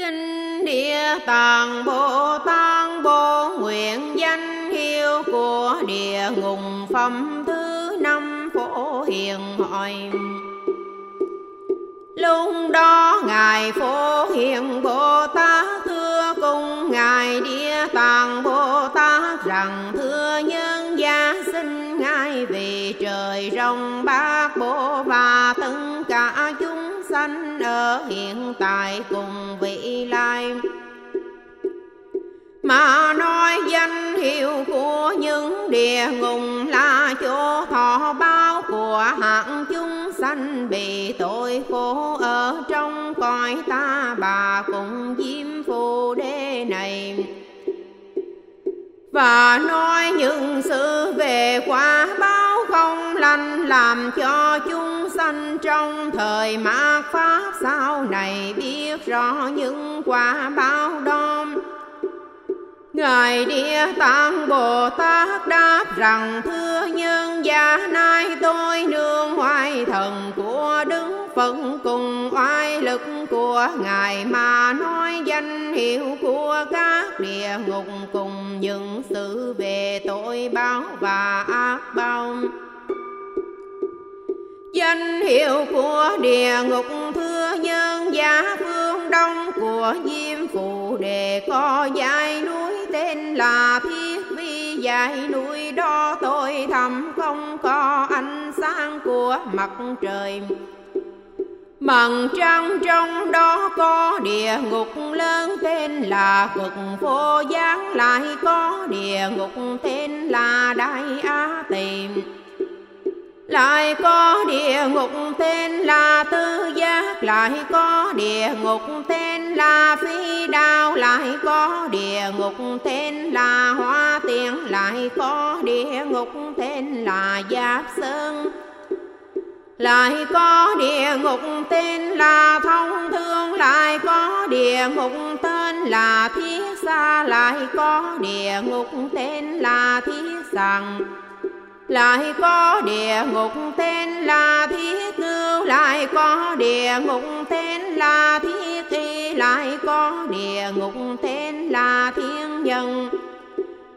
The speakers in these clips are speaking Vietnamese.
Kinh địa tạng, Bồ Tát, Bồ nguyện, danh hiệu của địa ngục, phẩm thứ năm phổ hiền hỏi Lúc đó Ngài Phổ Hiền Bồ Tát thưa cùng Ngài Địa Tạng, Bồ Tát rằng, thưa nhân gia, xin Ngài về trời rồng bát bộ và sanh ở hiện tại cùng vị lai. Mà nói danh hiệu của những địa ngục là chỗ thọ bao của hạng chúng sanh bị tội khổ ở trong cõi ta, bà cùng diêm phù đế này. Và nói những sự về quả báo không lành làm cho chúng sanh trong thời mạt pháp sau này biết rõ những quả báo đó Ngài Địa Tạng Bồ Tát đáp rằng, thưa nhân gia, nay tôi nương oai thần của Đức Phật cùng oai lực của Ngài mà nói danh hiệu của các địa ngục cùng những sự về tội báo và ác bao. Danh hiệu của địa ngục thưa nhân gia phương đông của Diêm Phù Đề có dãy núi tên là Thiết Vi, dãy núi đó tôi thầm không có ánh sáng của mặt trời. Mần trăng trong đó có địa ngục lớn tên là cực vô gián lại có địa ngục tên là đại á tìm lại có địa ngục tên là tư giác, lại có địa ngục tên là phi đao, lại có địa ngục tên là hoa tiền lại có địa ngục tên là giáp sơn. Lại có địa ngục tên là thông thương, lại có địa ngục tên là thiết xa lại có địa ngục tên là thiết sằng lại có địa ngục tên là thiết ngưu, lại có địa ngục tên là thiết y lại có địa ngục tên là thiên nhân.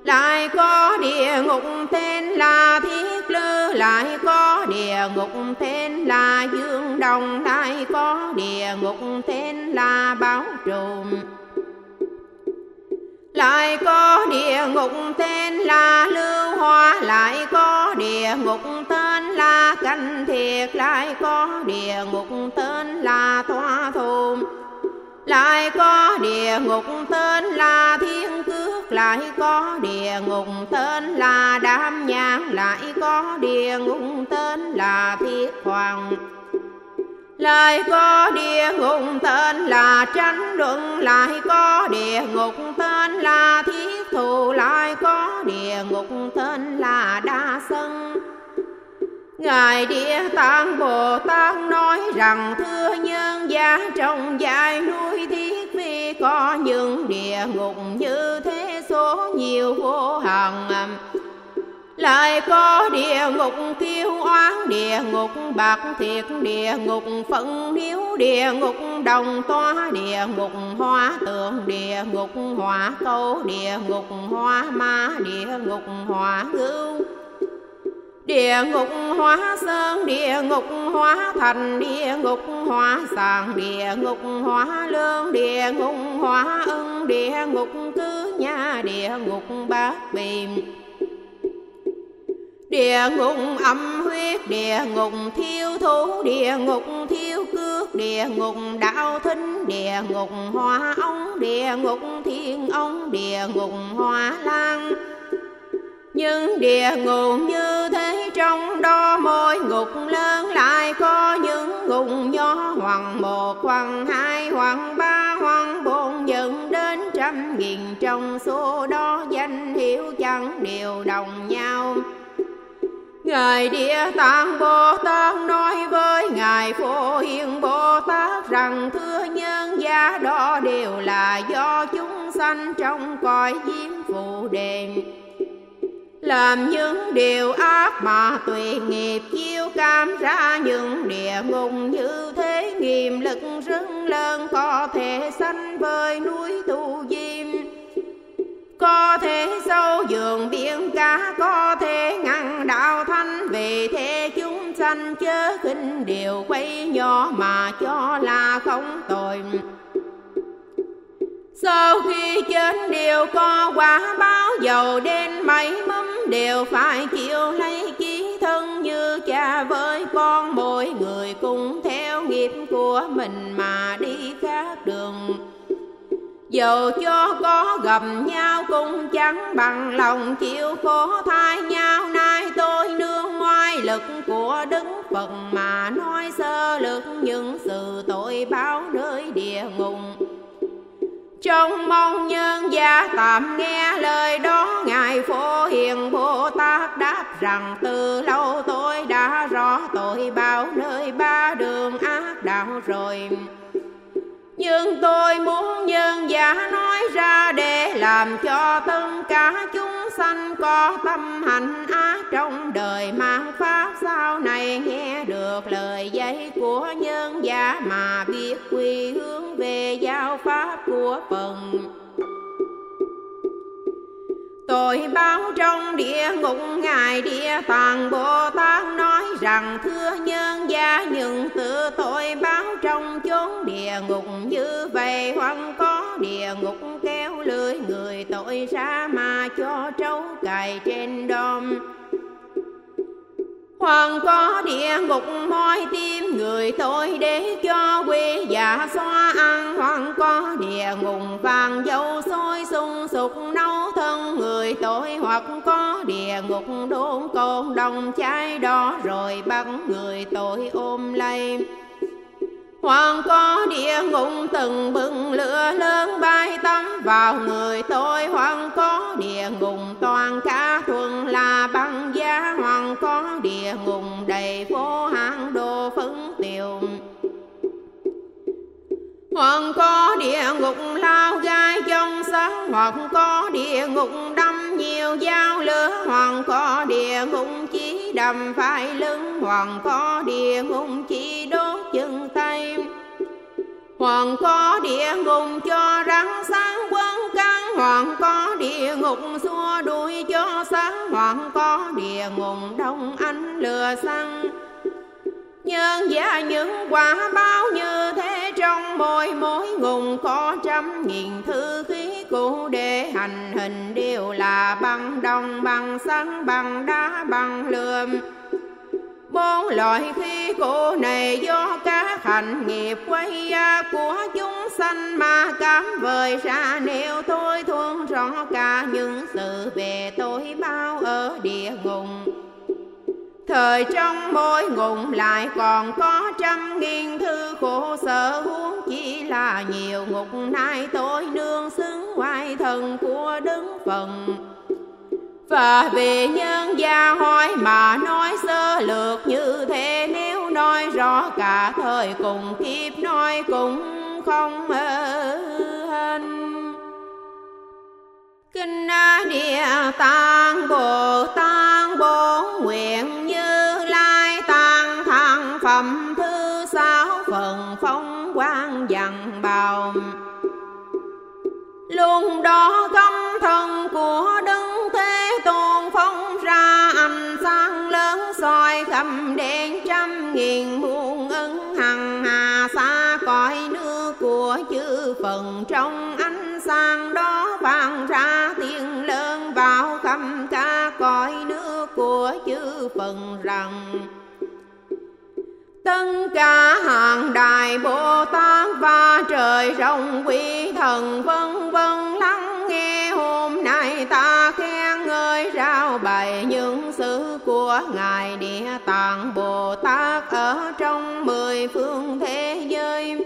Lại có địa ngục tên là thiết lư, lại có địa ngục tên là dương đồng, lại có địa ngục tên là báo trùm lại có địa ngục tên là lưu hoa, lại có địa ngục tên là canh thiệt, lại có địa ngục tên là thoa thùm. Lại có địa ngục tên là thiên cước, lại có địa ngục tên là đam nhang, lại có địa ngục tên là thiết hoàng lại có địa ngục tên là tranh luận lại có địa ngục tên là thiết thù, lại có địa ngục tên là đa sân. Ngài Địa Tạng Bồ Tát nói rằng, thưa nhân gia, trong dài núi thiết vi có những địa ngục như thế số nhiều vô hạn lại có địa ngục kiêu oán địa ngục bạc thiệt địa ngục phận hiếu địa ngục đồng toa địa ngục hoa tượng địa ngục hỏa câu địa ngục hoa ma địa ngục hỏa ngưu địa ngục hóa sơn địa ngục hóa thành địa ngục hóa sàng địa ngục hóa lương địa ngục hóa ưng địa ngục cứ nhà địa ngục bát bìm địa ngục âm huyết, địa ngục thiêu thú, địa ngục thiêu cước, địa ngục đạo thính, địa ngục hoa ông địa ngục thiên ông địa ngục hoa lan. Nhưng địa ngục như thế trong đó mỗi ngục lớn lại có những ngục nhỏ, hoàng một, hoàng hai, hoàng ba, hoàng bốn dẫn đến trăm nghìn trong số đó danh hiệu chẳng đều đồng nhau. Ngài Địa Tạng Bồ Tát nói với Ngài Phổ Hiền Bồ Tát rằng thưa nhân gia đó đều là do chúng sanh trong cõi diêm phù đề. Làm những điều ác mà tùy nghiệp chiêu cam ra những địa ngục như thế nghiệm lực rất lớn có thể sanh với núi tu diêm có thể sâu giường biển cả, có thể ngăn đạo thanh vì thế chúng sanh, chớ khinh điều quay nhỏ mà cho là không tội sau khi chết đều có quả báo, dầu đến mấy mâm đều phải chịu lấy chí thân như cha với con, mỗi người cùng theo nghiệp của mình mà đi khác đường dầu cho có gặp nhau cũng chẳng bằng lòng chịu khổ thai nhau. Nay tôi nương ngoài lực của đức phật mà nói sơ lược những sự tội báo nơi địa ngục. Trong mong nhân gia tạm nghe lời đó, ngài phổ hiền bồ tát đáp rằng, từ lâu tôi đã rõ tội báo nơi ba đường ác đạo rồi nhưng tôi muốn nhân giả nói ra để làm cho tất cả chúng sanh có tâm hành ác trong đời mang pháp sau này nghe được lời dạy của nhân giả mà biết quy hướng về giáo pháp của phần tội báo trong địa ngục, Ngài Địa Tạng Bồ Tát nói rằng, Thưa nhân gia, những tự tội báo trong chốn địa ngục, Như vậy hoặc có địa ngục, kéo lưới người tội ra Mà cho trâu cài trên đom. Hoàng có địa ngục môi tim người tôi để cho quê giả xoa ăn Hoàng có địa ngục, vàng dâu sôi sung sục, nấu thân người tôi. Hoặc có địa ngục, đốn côn đồng cháy đó rồi bắt người tôi ôm lấy. Hoàng có địa ngục, từng bừng lửa lớn bay tắm. Vào người tôi, Hoàng có địa ngục, toàn cả thuần là băng giá. Hoàng có địa ngục, đầy phố hàng đồ phấn tiều. Hoàng có địa ngục, lao gai trong sáng Hoàng có địa ngục, đâm nhiều dao lửa. Hoàng có địa ngục chỉ đầm phải lưng. Hoàng có địa ngục chỉ đốt Hoàng có địa ngục cho rắn sáng quân căn Hoàng có địa ngục xua đuổi cho sáng Hoàng có địa ngục đông anh lừa xăng. Nhân giả những quả báo như thế Trong mỗi mỗi ngùng có trăm nghìn thư khí cụ Để hành hình đều là bằng đồng, bằng sắt bằng đá, bằng lượm. Bốn loại khi cô này do các hành nghiệp quay ra của chúng sanh mà cảm vời ra. Nếu tôi thuần rõ cả những sự về tôi bao ở địa ngục, Thời trong mỗi ngục lại còn có trăm nghìn thư khổ sở. Huống chỉ là nhiều ngục, nay tôi nương xứng ngoài thần của đứng phần và vì nhân gia hỏi mà nói sơ lược như thế, Nếu nói rõ cả thời cùng kiếp, nói cũng không hên. Kinh Địa Tạng, Bồ Tát bốn nguyện như lai tăng thăng phẩm thứ sáu phần phong quang dặn bào. Luôn đó công thân của Đức soi đen trăm nghìn muôn ân hằng hà xa cõi nước của chư phần trong ánh sáng đó vang ra tiếng lớn vào khắp cả cõi nước của chư phần rằng, Tất cả hàng đại Bồ Tát và trời rộng quý thần vân vân lắng nghe hôm nay ta khen rao bày những sự của Ngài Địa Tạng Bồ Tát ở trong mười phương thế giới.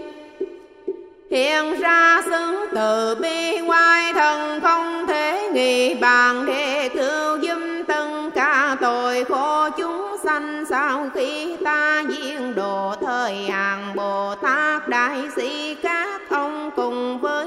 Hiện ra xứng từ bi quay thần không thể nghị bàn, để cứu giúp tất cả tội khổ chúng sanh sau khi ta diễn độ thời hàng Bồ Tát Đại Sĩ các ông cùng với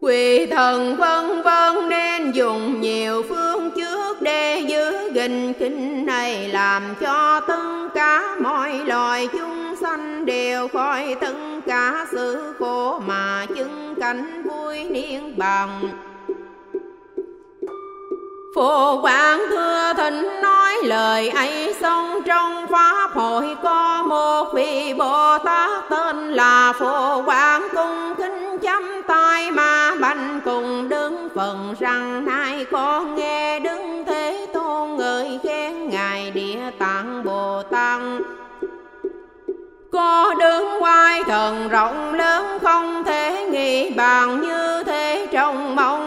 Quỳ thần vân vân nên dùng nhiều phương trước để giữ gìn kinh này, làm cho tất cả mọi loài chúng sanh đều khỏi tất cả sự khổ mà chứng cảnh vui niên bằng. Phổ quang thưa thỉnh nói lời ấy xong trong pháp hội có một vị Bồ Tát tên là Phổ quang cung kính chăm tay mà bành cùng đứng phần rằng nay con nghe đứng thế tôn người khen ngài địa tạng Bồ Tát có đứng ngoài thần rộng lớn không thể nghĩ bàn như thế trong mong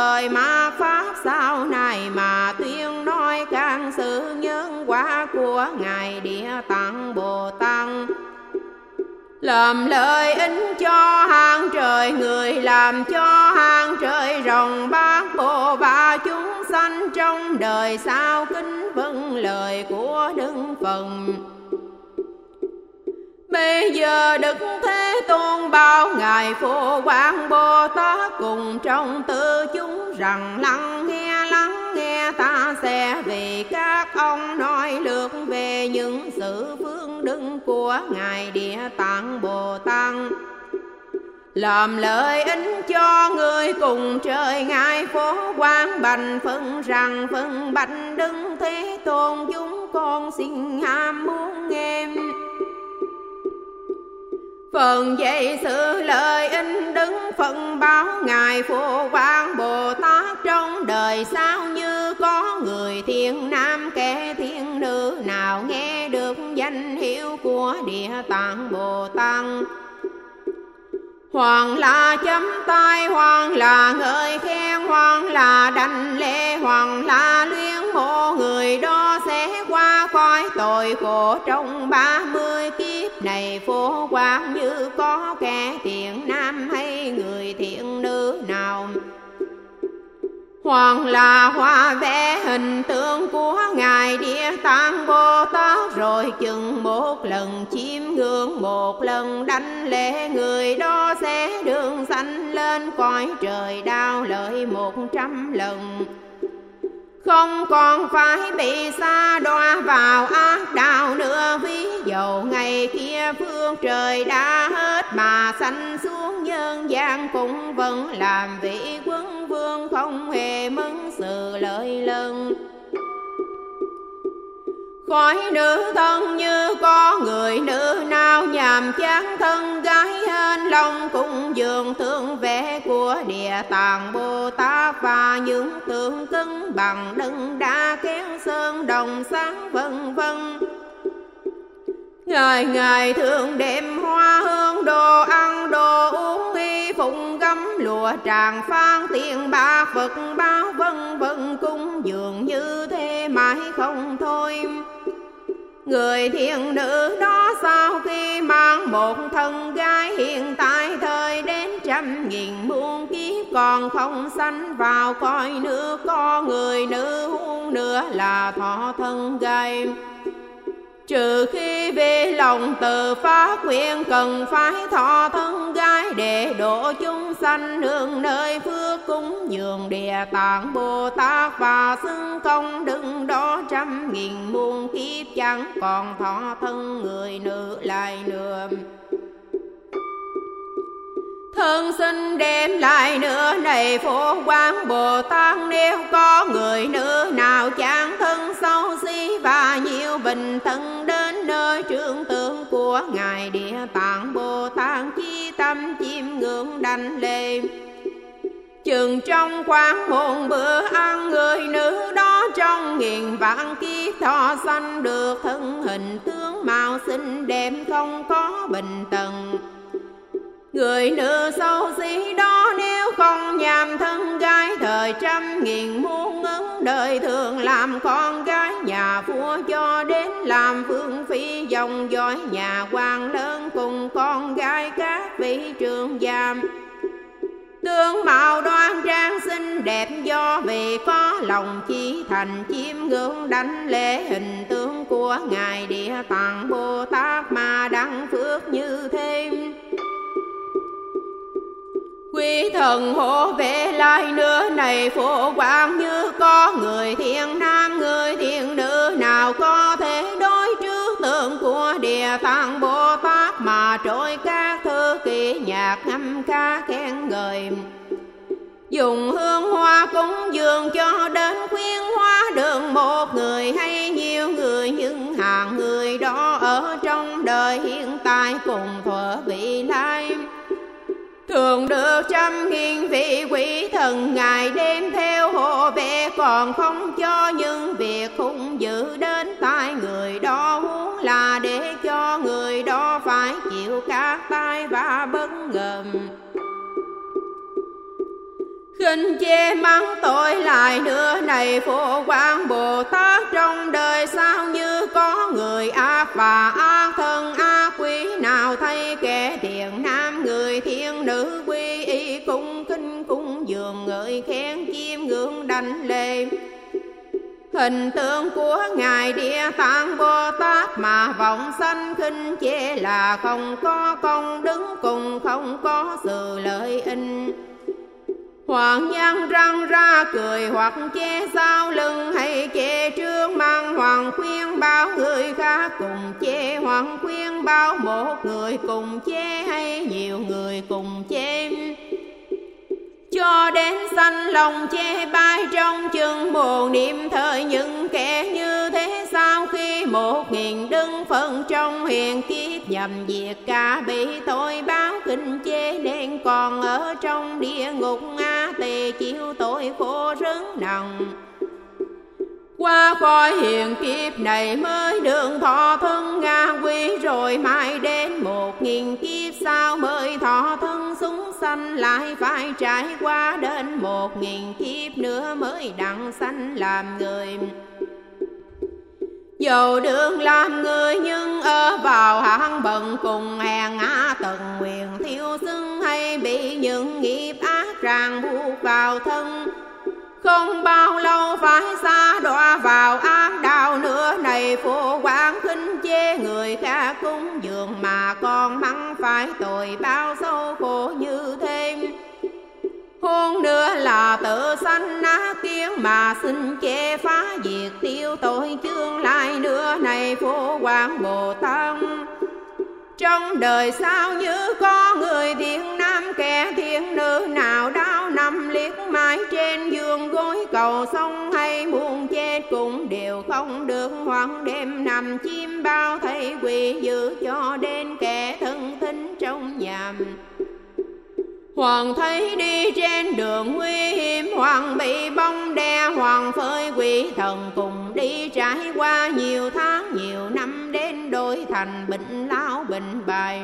lời thời ma pháp sau này mà tuyên nói can sự nhân quả của ngài địa tạng bồ tăng làm lợi ích cho hàng trời, người làm cho hàng trời, rồng, bát bộ và chúng sanh trong đời sao kính vâng lời của đức phần Bây giờ Đức Thế Tôn bao Ngài Phổ Quang Bồ Tát cùng trong tư chúng rằng, lắng nghe lắng nghe, ta sẽ vì các ông nói lược về những sự phương đứng của Ngài Địa Tạng Bồ Tát làm lợi ích cho người cùng trời, ngài phố quan bành phân rằng, phân bạch đứng thế tôn chúng con xin ham muốn em phần dạy sự lợi ích đứng phận báo ngài phổ quang bồ tát. Trong đời sao như có người thiên nam, kẻ thiên nữ, nào nghe được danh hiệu của địa tạng bồ tát. Hoàng là chấm tay, hoàng là ngợi khen, hoàng là đảnh lễ, hoàng là luyện hộ người đó sẽ qua khỏi tội khổ trong ba mươi kiếp này. Phố quang như có kẻ thiện nam hay người thiện nữ Hoàng là hoa vẽ hình tượng của Ngài Địa Tạng Bồ Tát Rồi chừng một lần chiêm ngưỡng, một lần đánh lễ, Người đó sẽ đường sanh lên cõi trời đau lợi một trăm lần. Không còn phải bị xa đọa vào ác đạo nữa, ví dụ ngày kia phương trời đã hết mà sanh xuống nhân gian cũng vẫn làm vị quân vương không hề mừng sự lợi lừng. Khỏi nữ thân như có người nữ nào nhàm chán thân gái hên lòng cũng dường thương vẽ của địa tạng Bồ Tát và những tượng cưng bằng đấng đá kén sơn đồng sáng vân vân. Ngày ngày thường đem hoa hương đồ ăn, đồ uống, nghi phụng, gấm, lụa, tràng phan tiền bạc phật bao vân vân, cung, dường như thế mãi không thôi. Người thiện nữ đó sau khi mang một thân gái hiện tại thời đến trăm nghìn muôn kiếp, còn không sanh vào coi nữa có người nữ huống nữa là thọ thân gái trừ khi về lòng từ phát nguyện cần phải thọ thân gái để độ chúng sanh hương nơi phước cúng dường địa tạng bồ tát và xưng công đứng đó trăm nghìn muôn kiếp chẳng còn thọ thân người nữ lại nữa thân xin đem lại nữa này phổ quang bồ tát nếu có người nữ nào chán thân sâu si và nhiều bình thân đến nơi trương tượng của ngài địa tạng bồ tát chi tâm chiêm ngưỡng đành lề chừng trong khoảng một bữa ăn, người nữ đó trong nghìn vạn kiếp thọ sanh được thân hình tướng mạo xinh đẹp không có bình tầng Người nữ xấu xí đó nếu không nhàm thân gái, Thời trăm nghìn muôn ứng đời thường, làm con gái Nhà vua cho đến làm phương phi, dòng dõi Nhà quan lớn cùng con gái các vị trường giam Tương mạo đoan trang xinh đẹp do vì có lòng chi thành, chiêm ngưỡng đánh lễ hình tướng của Ngài Địa Tạng Bồ Tát mà đăng phước như thêm. Quý thần hộ vệ lại nữa này phổ quang như có người thiên nam, người thiên nữ nào có thể đối trước tượng của địa tạng Bồ Tát mà trôi các thư kỳ nhạc ngâm ca khen ngợi. Dùng hương hoa cúng dường cho đến khuyên hoa đường một người hay nhiều người, nhưng hàng người đó ở trong đời hiện tại cùng thuở vị lai thường được trăm nghìn vị quỷ thần ngày đêm theo hộ vệ, còn không cho những việc hung dữ đến tai người đó huống là để cho người đó phải chịu các tai và bất ngờ. Khinh chê mắng tội lại nữa này phổ quang bồ tát trong đời sao như có người ác và ác thân ác quý, nào thấy kẻ thiện nam nữ quy y cung kinh cung dường ngợi khen chim ngưỡng đảnh lệ Hình tượng của Ngài Địa Tạng Bồ Tát mà vọng sanh khinh chê là không có công đứng cùng không có sự lợi ích. Hoàng nhân răng ra cười hoặc che sau lưng hay che trước mang hoàng khuyên bao người khác. Cùng che hoàng khuyên bao một người, cùng che hay nhiều người cùng che cho đến sanh lòng che bai trong chừng buồn niệm thời những kẻ như thế sau khi một nghìn đứng phân trong hiền kiếp nhầm diệt cả bị tội báo kinh chê nên còn ở trong địa ngục a tề chịu tội khổ rứng nặng. Qua khỏi hiền kiếp này mới đường thọ thân ngang quy rồi mai đến một nghìn kiếp sau mới thọ thân sanh lại phải trải qua đến một nghìn kiếp nữa mới đặng sanh làm người. Dầu được làm người nhưng ở vào hạng bận cùng hèn ngã tận nguyện thiếu xưng hay bị những nghiệp ác ràng buộc vào thân. Không bao lâu phải xa đọa vào ác đạo nữa, này phổ quán chê người khác cúng dường mà còn mắng phải tội bao sâu khổ như thêm. Hôn nữa là tự sanh ác kiến mà xin che phá diệt tiêu tội chương lai nữa này phố quan bồ tát. Trong đời sao như có người thiện nam kẻ thiện nữ nào đau nằm liếc mãi trên giường cầu sông hay muôn chết cũng đều không được. Hoặc đêm nằm chim bao thấy quỷ giữ cho đến kẻ thân thính trong nhàm. Hoàng thấy đi trên đường nguy hiểm, Hoàng bị bông đe, Hoàng phơi quỷ thần cùng đi trải qua nhiều tháng, nhiều năm đến đổi thành bệnh lao bệnh bài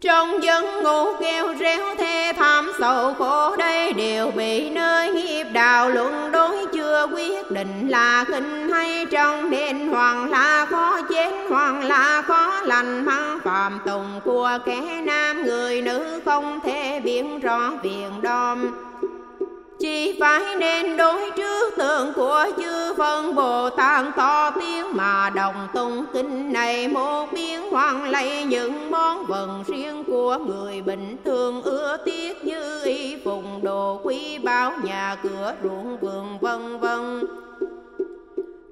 trong dân ngủ kêu réo thê tham sầu khổ đây đều bị nơi nghiệp đạo luận đối chưa quyết định là khinh hay trong đền hoàng là khó chết hoàng là khó lành. Mang phạm tùng của kẻ nam, người nữ không thể biến rõ viện đom chỉ phải nên đối trước tượng của chư phân Bồ Tát to tiếng mà đồng tung kinh này một biến hoàng lấy những món vần riêng của người bình thường ưa tiếc như y phùng đồ quý bao nhà cửa ruộng vườn vân vân.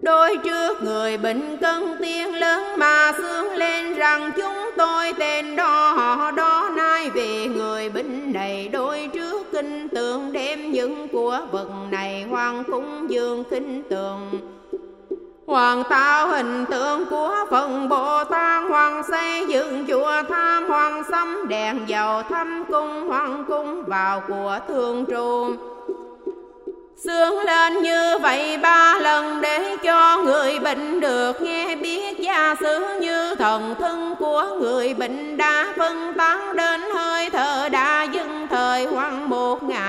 Đôi trước người bệnh cân tiếng lớn mà xương lên rằng chúng tôi tên đó, họ đó chứng của vật này, hoàng cúng dương kinh tường. Hoàng tạo hình tượng của phần Bồ Tát, Hoàng xây dựng chùa tham, Hoàng xâm đèn dầu thăm cung, Hoàng cung vào của thương trụ. Sướng lên như vậy ba lần để cho người bệnh được nghe biết. Gia sử như thần thân của người bệnh đã phân tán đến hơi thở đã dừng thời hoang một ngày.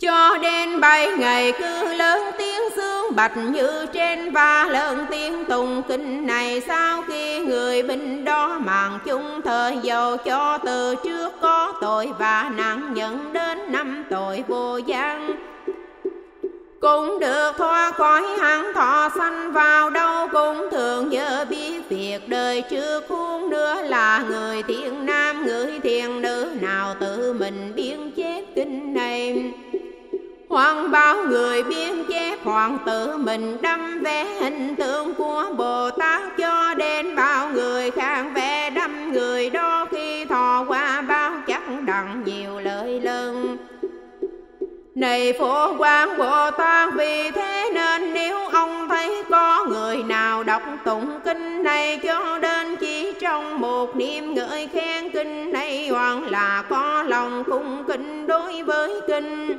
Cho đến bảy ngày cứ lớn tiếng xương bạch như trên và lớn tiếng tùng. Kinh này sau khi người binh đó màng chung thời dầu cho từ trước có tội và nặng nhận đến năm tội vô gian. Cũng được thoát khỏi hắn thọ sanh vào đâu, cũng thường nhớ biết việc đời chưa khuôn nữa là người thiện nam, người thiện nữ nào tự mình biến chết. Kinh này Hoàng bao người biên chép hoàng tự mình đâm vẽ hình tượng của Bồ Tát cho đến bao người khác vẽ đâm người đó khi thọ qua bao chắc đặng nhiều lời lưng. này phổ quang Bồ Tát vì thế nên nếu ông thấy có người nào đọc tụng kinh này cho đến chỉ trong một niệm ngợi khen kinh này hoàng là có lòng cung kính đối với kinh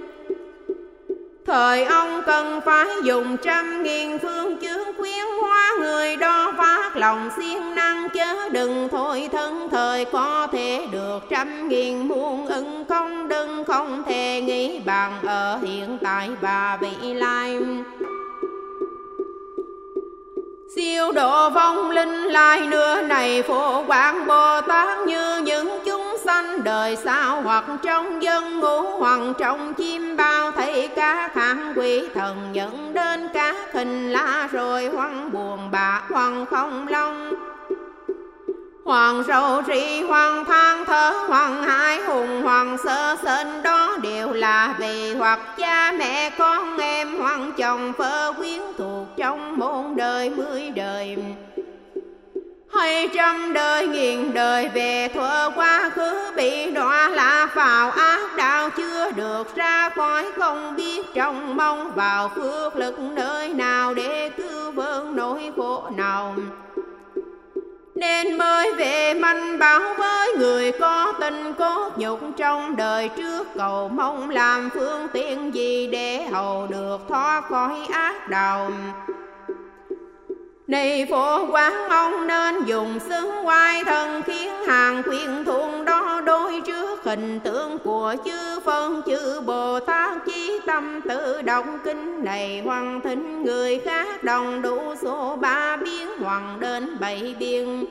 Thời ông cần phải dùng trăm nghìn phương chướng khuyến hóa người đó phát lòng siêng năng chớ đừng thôi thân. Thời có thể được trăm nghìn muôn ưng không, đừng không thể nghĩ bằng ở hiện tại và vị lai. Siêu độ vong linh lai nữa này phổ quang bồ trời sao hoặc trong dân ngũ, hoặc trong chim bao, thấy các kháng quỷ thần dẫn đến cá hình la rồi hoang buồn bạc hoang không long. Hoàng sầu tri hoàng than thở hoàng hải hùng, hoàng sơ sinh, đó đều là vì hoặc cha mẹ con em hoàng chồng vợ quyến thuộc trong môn đời mươi đời hay trăm đời nghìn đời về thuở quá khứ bị đọa là vào ác đạo chưa được ra khỏi không biết trong mong vào phước lực nơi nào để cứu vớn nỗi khổ nào. Nên mới về manh bảo với người có tình cốt nhục trong đời trước, cầu mong làm phương tiện gì để hầu được thoát khỏi ác đạo này phổ quán ông nên dùng xứng quay thân khiến hàng khuyên thuận đó đối trước hình tượng của chư phân chư Bồ Tát. Chí tâm tự động kinh này hoàn thính người khác đồng đủ số ba biến hoàng đến bảy biên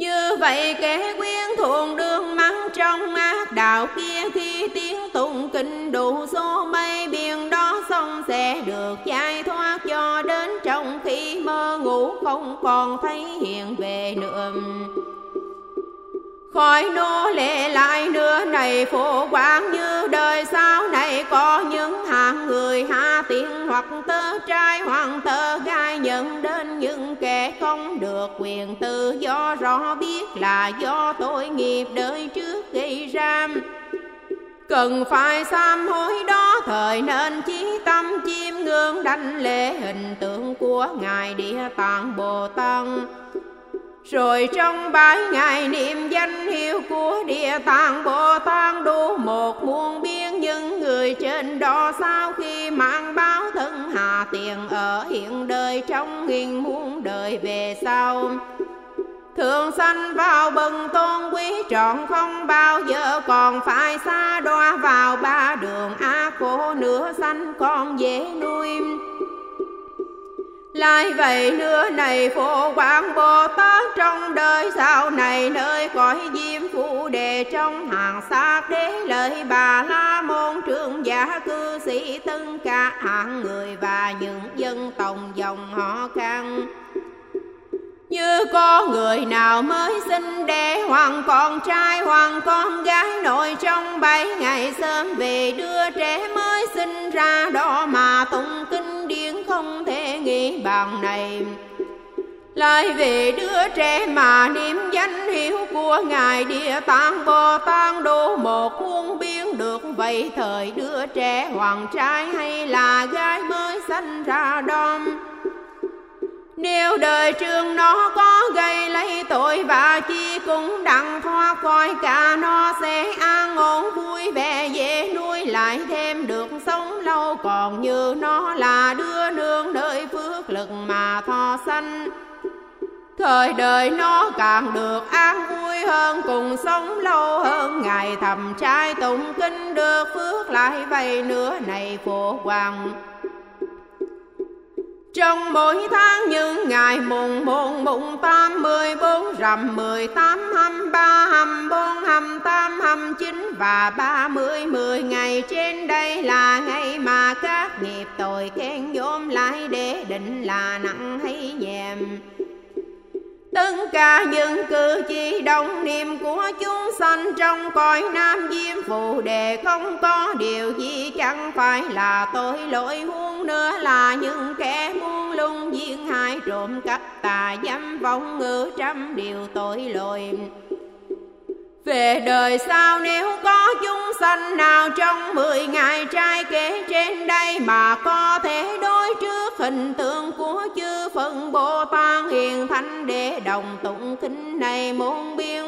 như vậy kẻ quyến thuộc đường mắng trong ác đạo kia khi tiếng tụng kinh đủ số mây biển đó xong sẽ được giải thoát cho đến trong khi mơ ngủ không còn thấy hiện về nữa khỏi nô lệ lại nữa này phổ quang như đời sau này. Có những hạng người hạ tiện hoặc tơ trai, hoàng tơ gai nhận đến những kẻ không được quyền tự do. Rõ biết là do tội nghiệp đời trước gây ra cần phải sám hối đó, thời nên chí tâm chiêm ngưỡng, đảnh lễ hình tượng của ngài địa tạng bồ tát rồi trong bảy ngày niệm danh hiệu của địa tạng bồ tát đủ một muôn biên những người trên đó sau khi mang báo thân hạ tiền ở hiện đời trong nghìn muôn đời về sau. Thường sanh vào bần tôn quý trọn không bao giờ còn phải xa đoa vào ba đường ác khổ nữa sanh con dễ nuôi lại vậy nữa này phổ quang Bồ Tát trong đời sau này nơi cõi diêm phụ đề trong hàng sát đế lợi bà la môn, trưởng giả cư sĩ tân cả hạng người và những dân tòng dòng họ khăn như có người nào mới sinh đẻ, hoàng con trai, hoàng con gái nội trong bảy ngày sớm về đưa trẻ mới sinh ra. Đó mà tụng kinh điển không thể nghĩ bằng này. Lại về đứa trẻ mà niệm danh hiệu của ngài, địa tạng bồ tát đủ một muôn biến được. Vậy thời đứa trẻ, hoàng trai hay là gái mới sanh ra đom? Nếu đời trường nó có gây lấy tội và chi cũng đặng thoát khỏi cả nó sẽ an ổn, vui vẻ, dễ nuôi, lại thêm được sống lâu. Còn như nó là đưa nương nơi phước lực mà thọ sanh, thời đời nó càng được an vui hơn, cùng sống lâu hơn. Ngày thầm trai tụng kinh được phước, lại vậy nữa này phổ hoàng trong mỗi tháng những ngày, mùng một mùng tám, mười bốn, rằm, mười tám, hăm ba, hăm bốn, hăm tám, hăm chín và ba mươi, mười ngày trên đây là ngày mà các nghiệp tội khen dôm lại để định là nặng hay nhẹ Tất cả những cử chỉ đồng niệm của chúng sanh trong cõi nam diêm phù đề không có điều gì chẳng phải là tội lỗi huống nữa là những kẻ muôn lung giết hại trộm cắp tà dâm vọng ngữ trăm điều tội lỗi về đời sau nếu có chúng sanh nào trong mười ngày trai kể trên đây mà có thể đối trước hình tượng của chư Phật Bồ Tát hiền thánh để đồng tụng kinh này môn biên.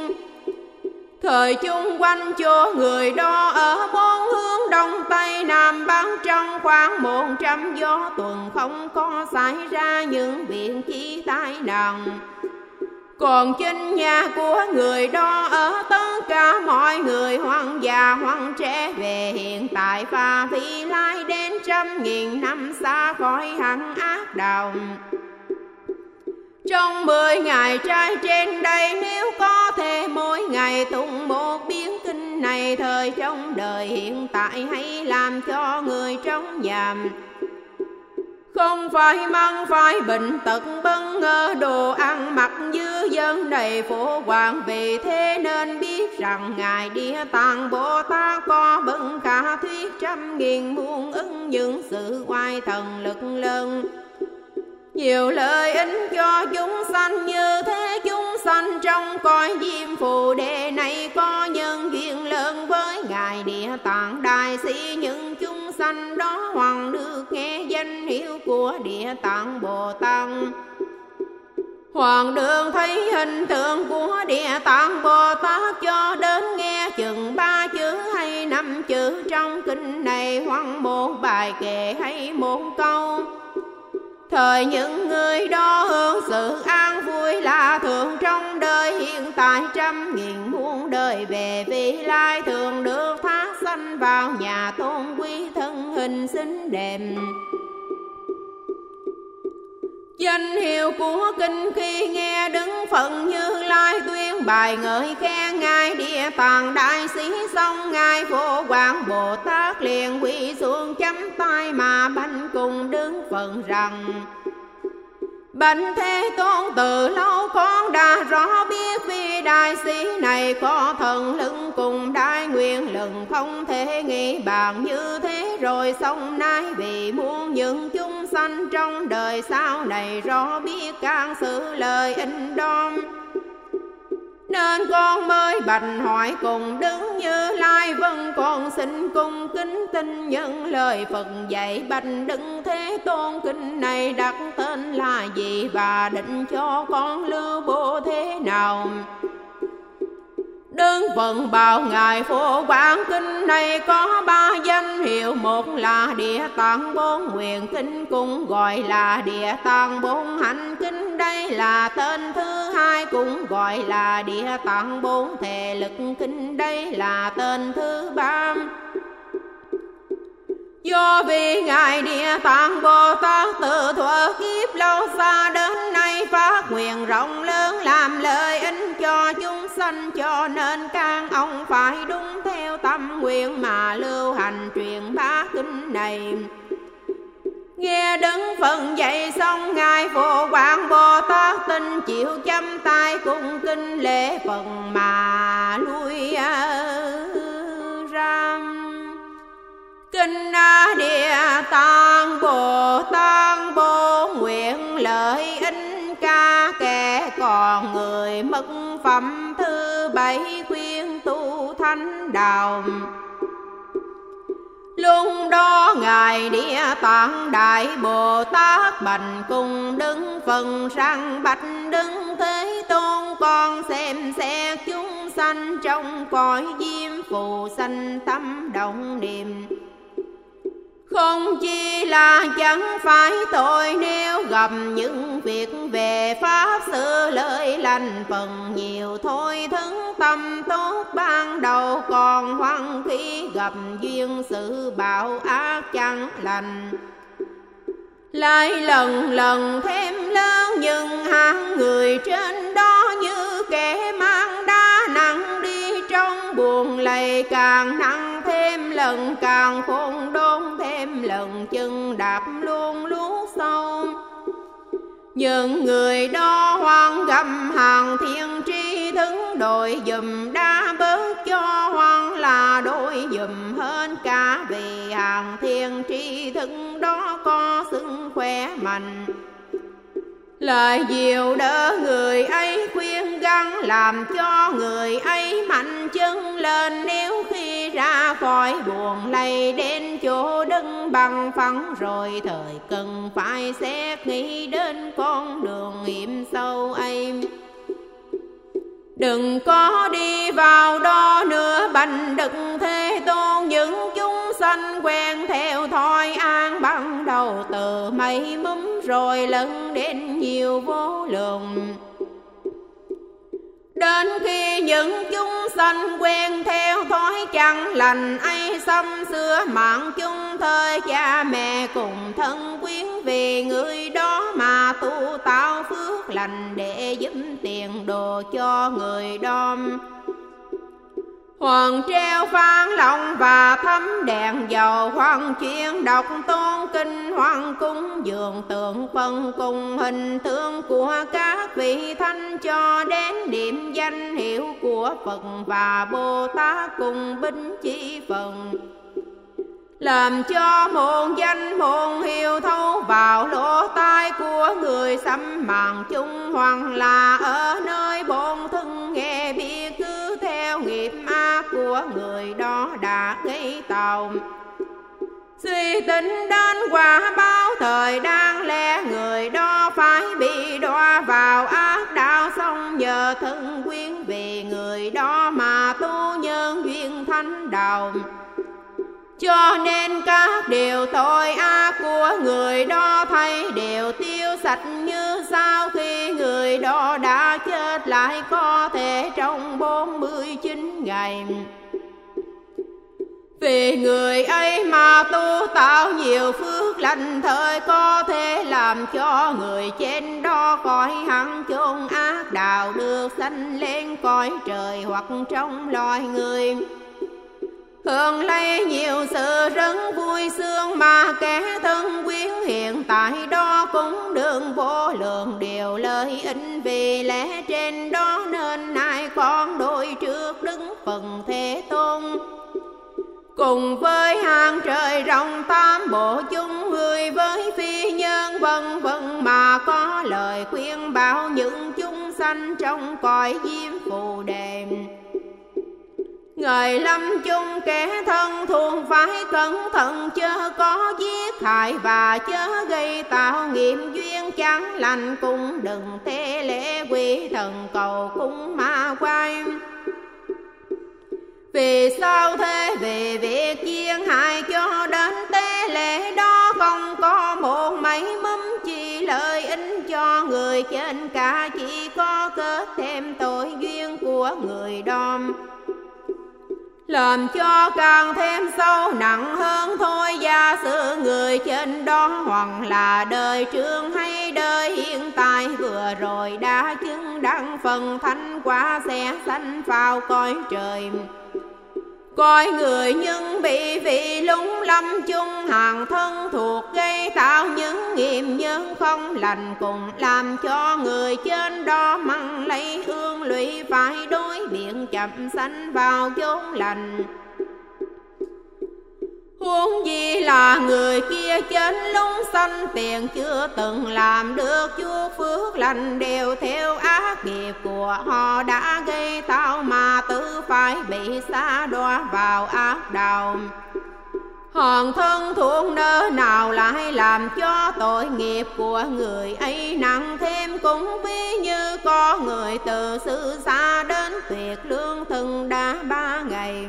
Thời chung quanh chỗ người đó ở bốn hướng đông tây nam bắc trong khoảng một trăm gió tuần không có xảy ra những việc chi tai nạn còn trên nhà của người đó ở tất cả mọi người hoang già hoang trẻ về. Hiện tại và vị lai đến trăm nghìn năm xa khỏi hẳn ác đạo trong mười ngày trai trên đây, nếu có thể mỗi ngày tụng một biến kinh này, thời trong đời hiện tại hãy làm cho người trong nhàm không phải mang phải bệnh tật bất ngơ, đồ ăn mặc dư dân đầy phố hoàng. Vì thế nên biết rằng ngài địa tạng bồ tát có bưng cả thuyết trăm nghìn muôn ứng những sự oai thần lực lớn. Nhiều lợi ích cho chúng sanh, như thế chúng sanh trong cõi diêm phù đề này có nhân duyên lớn với ngài địa tạng đại sĩ. Những chúng sanh đó hoàng được nghe danh hiệu của địa tạng bồ tát. Hoàng đường thấy hình tượng của Địa Tạng Bồ Tát cho đến nghe chừng ba chữ hay năm chữ trong kinh này hoặc một bài kệ hay một câu. Thời những người đó hưởng sự an vui là thường trong đời hiện tại trăm nghìn muôn đời về vị lai thường được sanh vào nhà tôn quý thân hình xinh đẹp. Danh hiệu của kinh khi nghe đứng phận như lai tuyên bài ngợi khen ngài địa tạng đại sĩ xong ngài phổ quang bồ tát liền quỳ xuống chấm tay mà banh cùng đứng phận rằng bệnh Thế Tôn từ lâu con đã rõ biết vì đại sĩ này có thần lưng cùng đại nguyện lần không thể nghĩ bàn như thế rồi xong nay vì muốn những chúng sanh trong đời sau này rõ biết can sự lời in đom nên con mới bạch hỏi cùng đứng như lai vân. Con xin cung kính tin những lời phật dạy. Bạch đứng thế tôn, kinh này đặt tên là gì? Và định cho con lưu bố thế nào? Đơn phận bảo ngài phổ quán kinh này có ba danh hiệu. Một là địa tạng bốn nguyện kinh cũng gọi là địa tạng bốn hạnh kinh. Đây là tên thứ hai cũng gọi là địa tạng bốn thể lực kinh. Đây là tên thứ ba. Do vì Ngài Địa Tạng Bồ Tát từ thuở kiếp lâu xa đến nay phát nguyện rộng lớn làm lợi ích cho chúng sanh, cho nên càng ông phải đúng theo tâm nguyện mà lưu hành truyền bá kinh này. Nghe đứng phần dạy xong, Ngài Phổ Quảng Bồ Tát tin chịu chăm tay cung kinh lễ phần mà lui ra kinh địa tạng, bồ tát bồ nguyện, lợi ích ca kẻ còn người mất phẩm thứ bảy khuyên tu thánh đạo Lúc đó Ngài Địa Tạng Đại Bồ Tát, Bành cùng đứng phần sang bạch đứng Thế Tôn. Con xem xét chúng sanh trong cõi diêm phù sanh tâm động niệm không chi là chẳng phải tội nếu gặp những việc về pháp sự lợi lành phần nhiều thôi thứ tâm tốt ban đầu còn hoang khi gặp duyên sự bạo ác chẳng lành. Lại lần lần thêm lớn nhưng hàng người trên đó như kẻ mang đá nặng đi trong buồn lầy càng nặng thêm lần càng khôn đốn thêm lần chân đạp luôn lúa sâu những người đó hoang gầm hàng thiên tri thức đội dùm đã bớt cho hoang là đội dùm hơn cả vì hàng thiên tri thức đó có sức khỏe mạnh lời diệu đỡ người ấy, khuyên gắng làm cho người ấy mạnh chân lên. Nếu khi ra khỏi buồn lầy đến chỗ đứng bằng phẳng, rồi thời cần phải xét nghĩ đến con đường hiểm sâu ấy. Đừng có đi vào đó nữa, bành đừng thế tôn, những chúng sanh quen theo thói an ban đầu, từ mây mắm rồi lần đến nhiều vô lượng Đến khi những chúng sanh quen theo thói chẳng lành, ấy xâm xưa mạng chúng thời cha mẹ cùng thân quyến vì người đó mà tu tạo phước lành để giúp tiền đồ cho người đom. Hoàng treo phan lòng và thấm đèn dầu. Hoàng chuyên đọc tôn kinh, Hoàng cung dường tượng phân cùng hình tượng của các vị thanh Cho đến điểm danh hiệu của Phật và Bồ Tát cùng binh chỉ phần. Làm cho muôn danh muôn hiệu thấu vào lỗ tai của người xâm màng chung. Hoàng là ở nơi bổn thân của người đó đã gây tạo suy tính đến quả báo thời đang lẽ người đó phải bị đọa vào ác đạo. Xong nhờ thân quyến vì người đó mà tu nhân duyên thánh đạo cho nên các điều tội ác của người đó thay đều tiêu sạch như sau khi người đó đã chết lại có thể trong bốn mươi chín ngày vì người ấy mà tu tạo nhiều phước lành, thời có thể làm cho người trên đó khỏi hẳn chôn ác đạo, được sanh lên cõi trời hoặc trong loài người. Thường lấy nhiều sự rất vui sướng mà kẻ thân quyến hiện, tại đó cũng đương vô lượng điều lợi ích. Vì lẽ trên đó nên ai con đôi trước đứng phần thế tôn cùng với hàng trời rộng tam bộ chung, người với phi nhân vân vân, mà có lời khuyên bảo những chúng sanh trong cõi diêm phù đề Người lâm chung kẻ thân thường phải cẩn thận, chớ có giết hại và chớ gây tạo nghiệp duyên chẳng lành, cũng đừng thế lễ quỷ thần cầu cung ma quay vì sao thế? Vì việc chiên hại cho đến tế lễ đó không có một mấy mâm chi lợi ích cho người trên cả. Chỉ có kết thêm tội duyên của người đom làm cho càng thêm sâu nặng hơn thôi. Gia sự người trên đó hoặc là đời trương hay đời hiện tại, vừa rồi đã chứng đăng phần thánh quả sẽ sanh vào cõi trời. Coi người nhưng bị vị lúng lâm chung, hàng thân thuộc gây tạo những nghiệp nhân không lành, cùng làm cho người trên đó măng lấy hương lụy phải đối biện chậm sanh vào chốn lành. Huống gì là người kia trên lúng xanh tiền chưa từng làm được chúa phước lành, đều theo ác nghiệp của họ đã gây tạo mà phải bị xa đọa vào ác đạo. Hòn thân thuộc nơi nào lại làm cho tội nghiệp của người ấy nặng thêm, cũng ví như có người từ xứ xa đến tuyệt lương thân đã ba ngày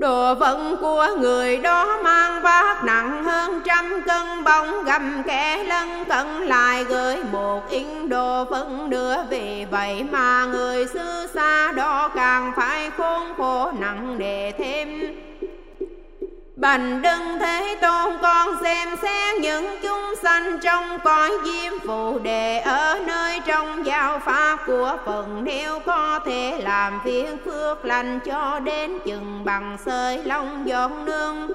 Đồ vận của người đó mang vác nặng hơn trăm cân bông, gầm kẻ lân cận lại gửi một in đồ phân đưa vì vậy mà người xứ xa đó càng phải khốn khổ nặng đề thêm. Bành đơn thế tôn con xem xét những chúng sanh trong cõi diêm phù đề ở nơi trong giáo pháp của phần nếu có thể làm việc phước lành cho đến chừng bằng sơi long giọt nương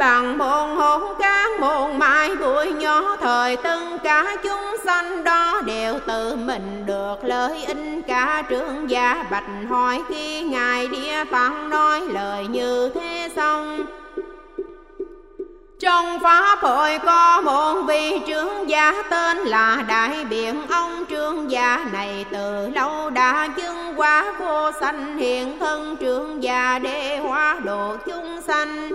bằng môn hôn các môn mai buổi nhỏ, thời tân cả chúng sanh đó đều tự mình được lợi ích. Cả trưởng gia bạch hỏi khi ngài địa tạng nói lời như thế xong. Trong pháp hội có một vị trưởng gia tên là Đại Biện Ông. Trưởng gia này từ lâu đã chứng qua vô sanh hiện thân. Trưởng gia để hóa độ chúng sanh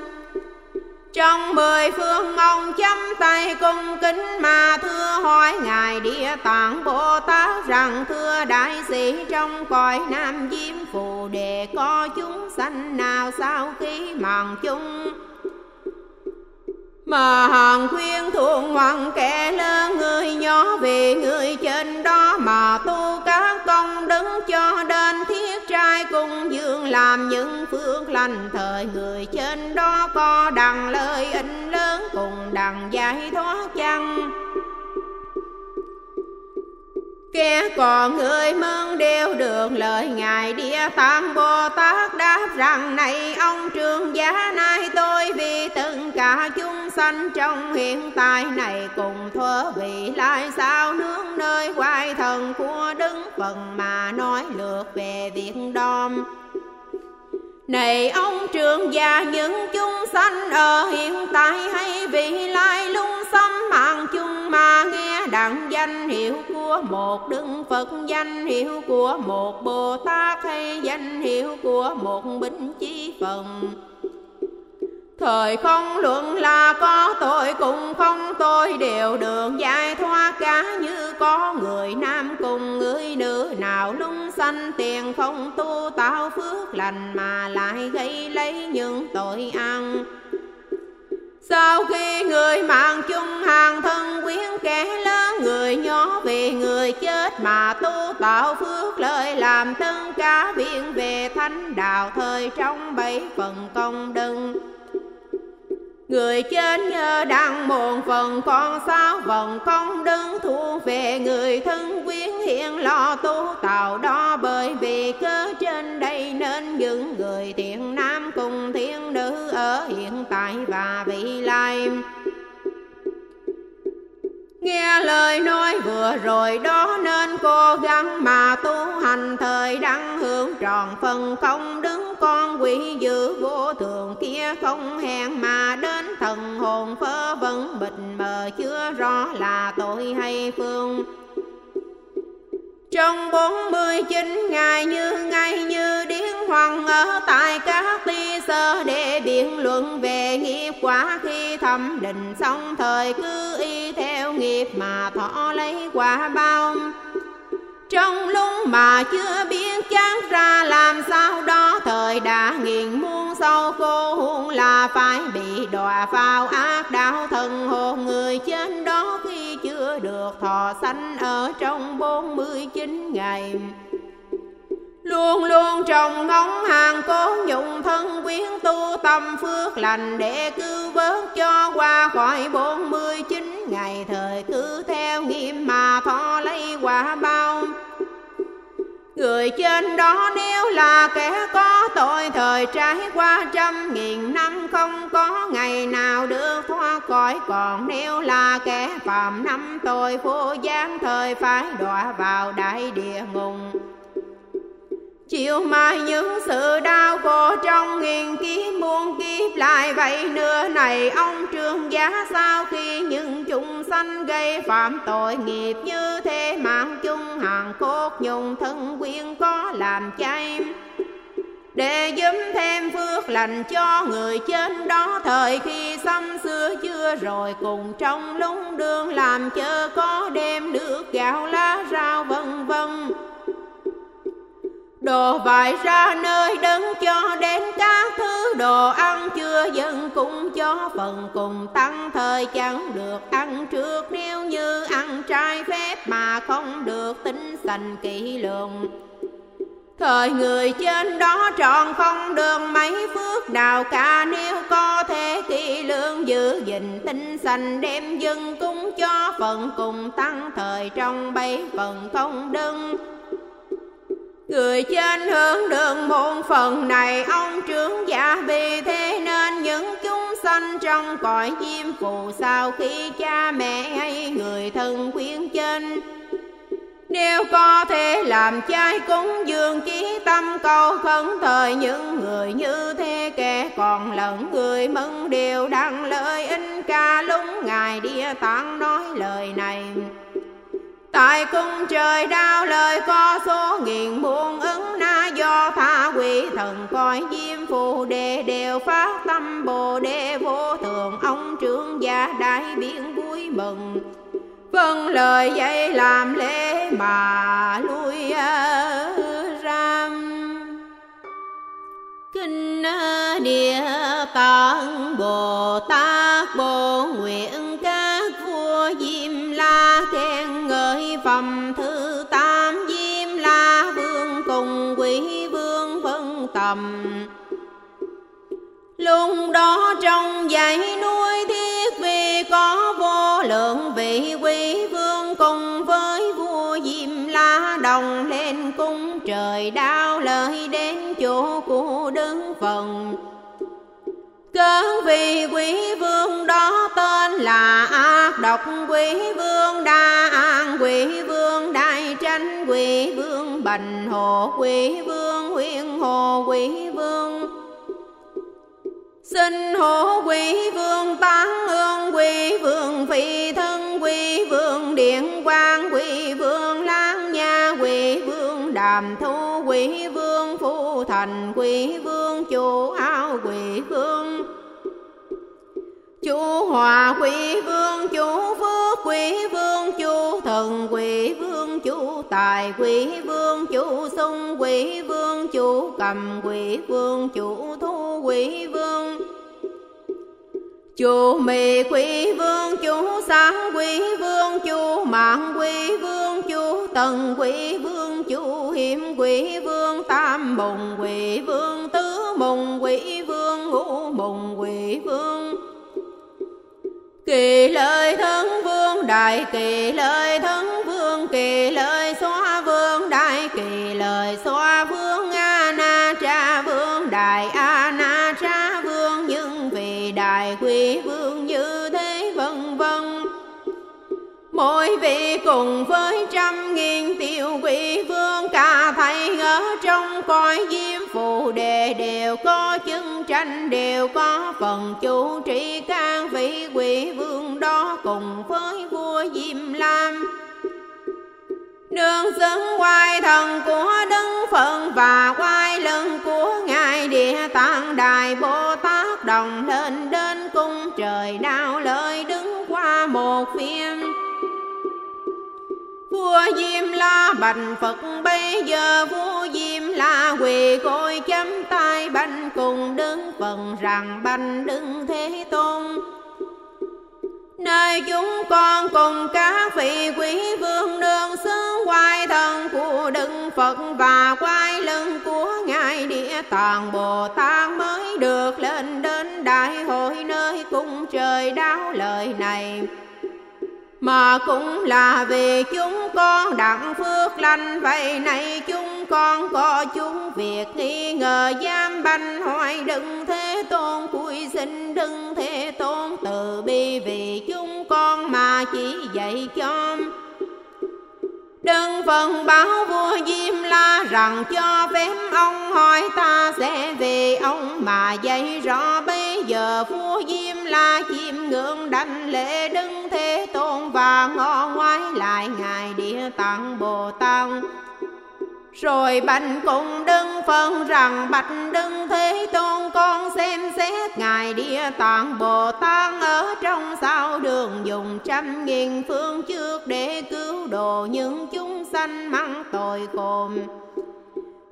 trong mười phương ông chấm tay cung kính mà thưa hỏi Ngài Địa Tạng Bồ Tát rằng, thưa đại sĩ, trong cõi Nam Diêm Phù Đề có chúng sanh nào sau khi màng chung? Mà hàng khuyên thuận hoàng kẻ lớn người nhỏ vì người trên đó làm những phước lành, thời người trên đó có đằng lời in lớn cùng đằng giải thoát chăng? Kẻ còn người mừng đều được lời ngài địa tạng bồ tát đáp rằng, này ông trường giá nay tôi vì từng cả chúng sanh trong hiện tại này cùng thuở vị lai sao nước nơi hoài thần của đứng phần mà nói lượt về việc đom này ông trường già, những chúng sanh ở hiện tại hay vị lai lung xâm mạng chung mà nghe đặng danh hiệu của một đức Phật, danh hiệu của một Bồ Tát hay danh hiệu của một binh chí phần. Thời không luận là có tội cũng không tội đều được giải thoát cả như có người nam cùng người nữ, nào lung sanh tiền không tu tạo phước lành mà lại gây lấy những tội ăn. Sau khi người mạng chung hàng thân quyến kẻ lớn người nhỏ vì người chết mà tu tạo phước lợi làm tất cả biển về thánh đạo thời trong bảy phần công đừng Người trên nhờ đang buồn phần con sao vòng công đứng thu về. Người thân quyến hiện lo tu tạo đó, bởi vì cơ trên đây nên những người thiện nam cùng thiên nữ ở hiện tại và vị lai. Nghe lời nói vừa rồi, đó nên cố gắng mà tu hành. Thời đăng hướng tròn phần không, đứng con quỷ dữ vô thường kia không hẹn mà đến thần hồn phơ vẫn bịch mờ chưa rõ là tội hay phương trong bốn mươi chín ngày như ngày như điên hoàng ở tại các ti sơ để biện luận về nghiệp quả khi thẩm định xong thời cứ y theo nghiệp mà thọ lấy quả bao. Trong lúc mà chưa biết chán ra làm sao đó, thời đã nghiền muôn sâu khô huống là phải bị đọa vào ác đạo thần hồn người trên đó được thọ sanh ở trong bốn mươi chín ngày. Luôn luôn trồng ngóng hàng cố nhụng thân, quyến tu tâm phước lành Để cứu vớt cho qua khỏi bốn mươi chín ngày. Thời cứ theo nghiêm mà thọ lấy quả bao Người trên đó nếu là kẻ có tội, thời trải qua trăm nghìn năm, không có ngày nào được thoát khỏi. Còn nếu là kẻ phạm năm tội vô gian thời phải đọa vào đại địa ngục. Chịu mai những sự đau khổ trong nghìn kiếp, muôn kiếp lại vậy nữa. Này ông trương giá sau khi những chúng sanh gây phạm tội nghiệp như thế? Mạng chung hàng cốt nhung thân quyên có làm chay. Để giúp thêm phước lành cho người trên đó. Thời khi xăm xưa chưa rồi, cùng trong lúng đường làm chớ có đêm nước gạo lá rau, vân vân. Đồ vải ra nơi đấng cho đến các thứ. Đồ ăn chưa dân cũng cho phần cùng tăng. Thời chẳng được ăn trước, nếu như ăn trai phép mà không được tính sành kỹ lường. Thời người trên đó tròn không được mấy phước nào cả. Nếu có thể kỹ lương giữ gìn tinh sành, đem dân cúng cho phần cùng tăng. Thời trong bảy phần không đừng Người trên hướng đường một phần này, ông trưởng giả vì thế nên những chúng sanh trong cõi diêm phù sau khi cha mẹ hay người thân khuyên trên. Nếu có thể làm trai cúng dường chí tâm cầu khấn thời những người như thế kẻ còn lẫn người mừng đều đăng lợi in ca lúng ngài địa tạng nói lời này tại cung trời đau lời có số nghìn muôn ứng na do tha quỷ thần coi diêm phù đề đều phát tâm bồ đề vô thường. Ông trưởng gia đại biến vui mừng. Vâng lời dạy làm lễ mà lui à, ra kinh à, địa tạng bồ tát bồ nguyện phẩm thứ tam diêm la vương cùng quỷ vương phân tầm. Lúc đó trong dãy núi thiết vì có vô lượng vị quý vương cùng với vua diêm la đồng lên cung trời đao. Cớ vì quý vương đó tên là ác độc quý vương đa an quý vương đại tranh quý vương bành hồ quý vương huyên hồ quý vương Xin hộ quỷ vương tán hương quỷ vương phi thân quỷ vương điện quang quỷ vương lang nha quỷ vương đàm thu quỷ vương phu thành quỷ vương chủ ao chú hòa quý vương chú phước quý vương chú thần quý vương chú tài quý vương chú sung quý vương chú cầm quý vương chú thu quý vương chú mì quý vương chú sáng quý vương chú mạng quý vương chú tần quý vương chú hiểm quý vương tam bồng quý vương kỳ lợi thân vương đại kỳ lợi thân vương kỳ lợi xóa vương đại kỳ lợi xóa vương a na cha vương đại a na cha vương, nhưng vì đại quý vương như thế vân vân. Mỗi vị cùng với trăm nghìn tiểu quý vương coi diêm phù đề đều có chứng tranh, đều có phần chủ trị can vị quỷ vương đó cùng với vua diêm lam. Đường xứng quay thần của Đức Phật và quay lưng của Ngài Địa Tạng Đại Bồ Tát đồng lên đến cung trời đau lời Vua Diêm La bành Phật bây giờ vua Diêm La quỳ gối chấm tay bành cùng đứng phần rằng bành đứng thế tôn. Nơi chúng con cùng các vị quý vương đường xứ quay thân của Đức Phật và quay lưng của Ngài Địa Tạng Bồ Tát mới được lên đến đại hội nơi cung trời đáo lời này mà cũng là vì chúng con đặng phước lành, vậy này chúng con có chúng việc nghi ngờ giam banh. Hoài đừng thế tôn, cúi xin đừng thế tôn, từ bi vì chúng con mà chỉ dạy cho Đừng phần báo vua Diêm La rằng cho phép ông hỏi ta sẽ về ông mà dạy rõ. Bây giờ vua Diêm La chiêm ngưỡng đảnh lễ đứng thế và ngó ngoái lại ngài địa tạng Bồ Tát. Rồi bạch cùng đừng phân rằng, bạch đừng thế tôn, con xem xét Ngài Địa Tạng Bồ Tát ở trong sao đường dùng trăm nghìn phương trước để cứu độ những chúng sanh mắng tội khôn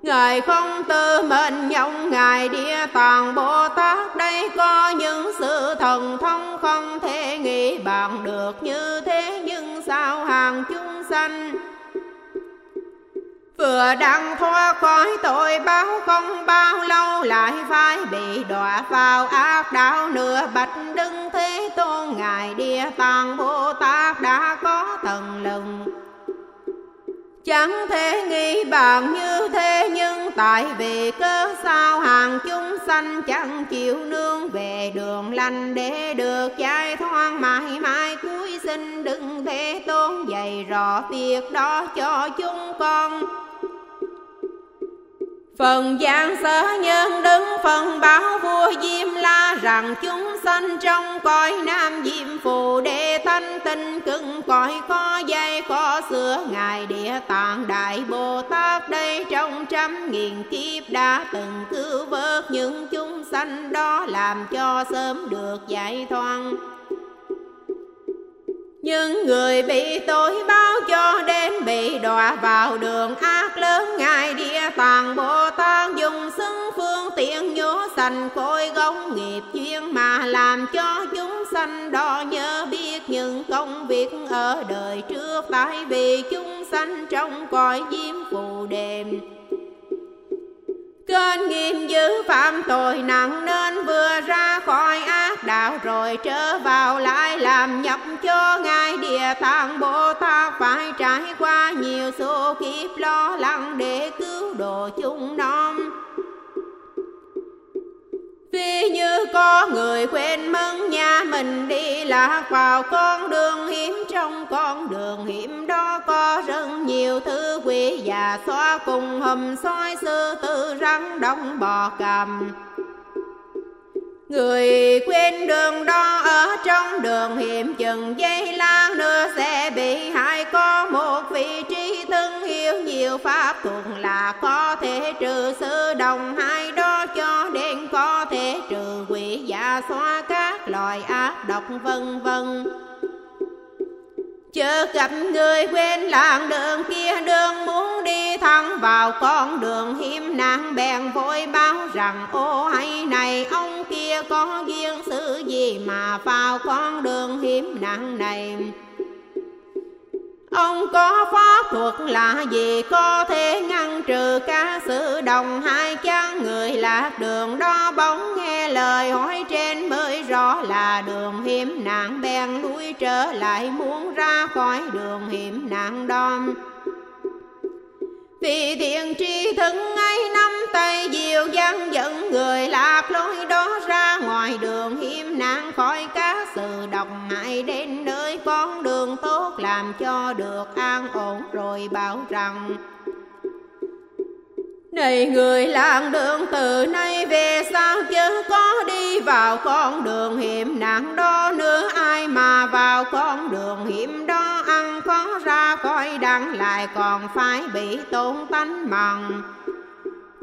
Ngài không tư mệnh nhông, Ngài Địa Tạng Bồ Tát đây có những sự thần thông không thể nghĩ bàn được như thế nhưng sao hàng chúng sanh Vừa đang thoát khỏi tội báo không bao lâu lại phải bị đọa vào ác đạo nửa bạch đứng thế tôn. Ngài địa tạng bồ tát đã có thần lừng. Chẳng thể nghĩ bàn như thế, nhưng tại vì cớ sao hàng chúng sanh chẳng chịu nương về đường lành để được giải thoát mãi mãi cuối sinh đừng thế tôn dạy rõ việc đó cho chúng con. Phần giang sở nhân đứng, phần báo vua Diêm La rằng chúng sanh trong cõi nam diêm phù đệ thanh tinh cưng cõi có dây, có xưa ngài địa tạng đại bồ tát đây trong trăm nghìn kiếp đã từng cứu vớt những chúng sanh đó, làm cho sớm được giải thoát nhưng người bị tội báo cho đến bị đọa vào đường ác lớn, ngài địa tạng bồ tát dùng xứng phương tiện nhổ sành cội gốc nghiệp duyên mà làm cho chúng sanh đó nhớ biết những công việc ở đời trước tại vì chúng sanh trong cõi diêm phù đềm. Kênh nghiêm dữ phạm tội nặng nên vừa ra khỏi ác đạo rồi trở vào lại làm nhập cho ngài địa tạng Bồ Tát phải trải qua nhiều số kiếp lo lắng để cứu độ chúng nó. Như có người quên mất nhà mình đi lạc vào con đường hiểm, Trong con đường hiểm đó có rất nhiều thứ quỷ già xóa cùng hầm soi sư tử rắn đông bò cầm Người quên đường đó ở trong đường hiểm chừng giây lan nữa sẽ bị hại. Có một vị trí thân hiểu nhiều pháp thuộc là có thể trừ sự đồng. Hai đó cho đến có thể trừ quỷ, giả, xóa các loài ác độc, vân vân. Chớ gặp người quên làng đường kia, đường muốn đi thẳng vào con đường hiểm nạn. Bèn vội báo rằng, ô hay này, ông kia có duyên sự gì mà vào con đường hiểm nạn này? Ông có pháp thuật là gì? Có thể ngăn trừ cả sự đồng hai chăng người lạc đường. Đó bóng nghe lời hỏi trên mới rõ là đường hiểm nạn bèn lui trở lại, muốn ra khỏi đường hiểm nạn đom. Vì thiện tri thân ấy nắm tay diệu dân dẫn người lạc lối đó ra ngoài đường hiểm nạn khỏi các đọc độc hại đến nơi con đường tốt làm cho được an ổn rồi bảo rằng, này người làng đường, từ nay về sau chứ có đi vào con đường hiểm nạn đó nữa. Ai mà vào con đường hiểm đó ăn có ra coi đắng lại còn phải bị tổn tánh mặn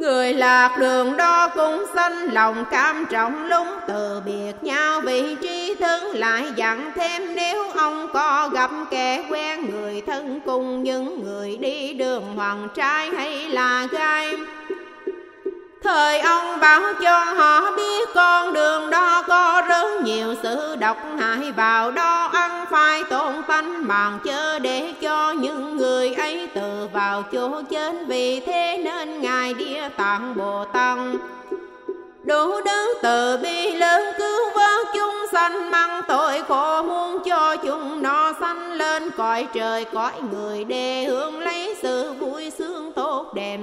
Người lạc đường đó cũng sanh lòng cam trọng lúng từ biệt nhau vị trí thân lại dặn thêm, nếu ông có gặp kẻ quen, người thân cùng những người đi đường hoàng trai hay là gai? Thời ông bảo cho họ biết con sự độc hại vào đó ăn phải tổn tánh màng chớ để cho những người ấy tự vào chỗ chết. Vì thế nên ngài địa tạng bồ tăng đủ đấng từ bi lớn cứu vớt chúng sanh, mang tội khổ muốn cho chúng nó sanh lên cõi trời, cõi người để hưởng lấy sự vui sướng tốt đẹp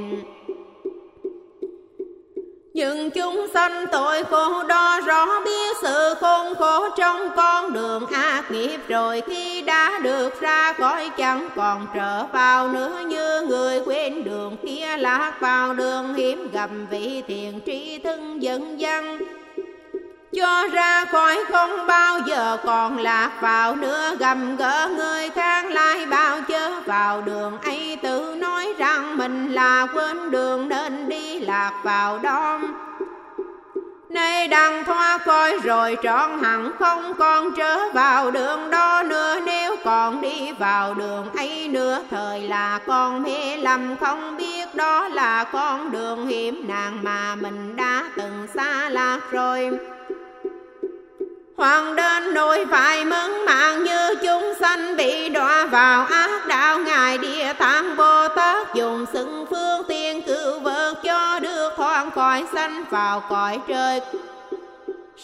nhưng chúng sanh tội khổ đó rõ biết sự khôn khổ trong con đường ác nghiệp. Rồi khi đã được ra khỏi chẳng còn trở vào nữa, như người quên đường, kia lạc vào đường hiểm, gặp vị thiền trí thân dân dân cho ra khỏi không bao giờ còn lạc vào nữa. Gầm gỡ người khác lại bao chớ vào đường. Ấy tự nói rằng mình là quên đường nên đi lạc vào đó Nay đang thoát coi rồi trọn hẳn không còn trở vào đường đó nữa. Nếu còn đi vào đường ấy nữa, Thời là con mê lầm. Không biết đó là con đường hiểm nạn Mà mình đã từng xa lạc rồi. Hoàng đến nỗi phải mẫn mạng như chúng sanh bị đọa vào ác đạo. Ngài Địa Tạng Bồ Tát dùng xưng phương tiên cứu vớt cho được thoát khỏi sanh vào cõi trời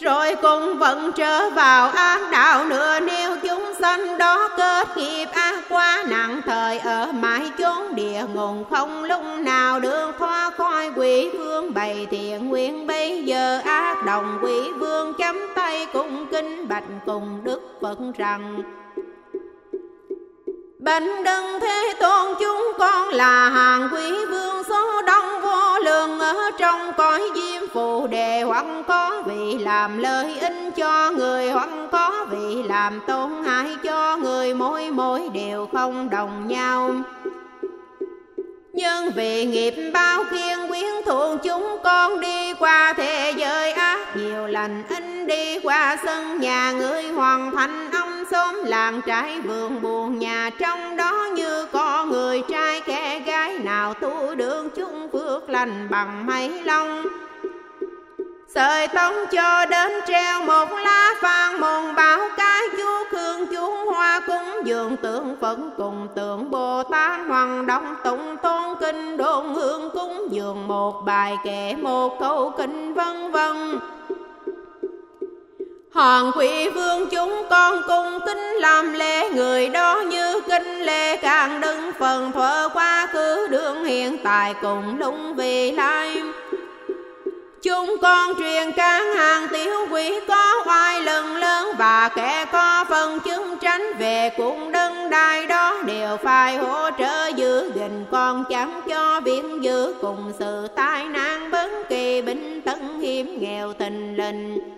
rồi cùng vẫn trở vào ác đạo nữa, nếu chúng sanh đó kết nghiệp ác quá nặng, thời ở mãi chốn địa ngục, không lúc nào được thoát khỏi quỷ vương. Bày thiện nguyện bây giờ ác đồng quỷ vương, chấm tay cùng kinh bạch cùng đức phật rằng bệnh đừng thế tôn chúng con là hàng quý vương, số đông vô lượng ở trong cõi diêm phù đề hoặc có vị làm lợi ích cho người, hoặc có vị làm tổn hại cho người, mỗi mỗi đều không đồng nhau. Nhưng vì nghiệp bao khiên quyến thuộc chúng con đi qua thế giới ác. Nhiều lần in đi qua sân nhà người hoàn thành ông xóm làng trái vườn buồn nhà. Trong đó như có người trai kẻ gái nào tu đường chung phước lành bằng mấy lòng Sợi tông cho đến treo một lá vàng môn bảo cái chú khương chú hoa cúng dường tượng Phật cùng tượng Bồ Tát hoàng động tụng tôn kinh đôn hương cúng dường một bài kệ một câu kinh vân vân. Hoàng quỷ vương chúng con cung kính làm lễ, người đó như kinh lễ càng đứng phần thuở quá khứ đường hiện tại cùng đúng vì lai. Chúng con truyền can hàng tiểu quỷ có oai lần lớn Và kẻ có phần chứng tránh về cũng đấng đai đó Đều phải hỗ trợ giữ gìn. Con chẳng cho biến giữ Cùng sự tai nạn bất kỳ bình tấn hiểm nghèo tình lình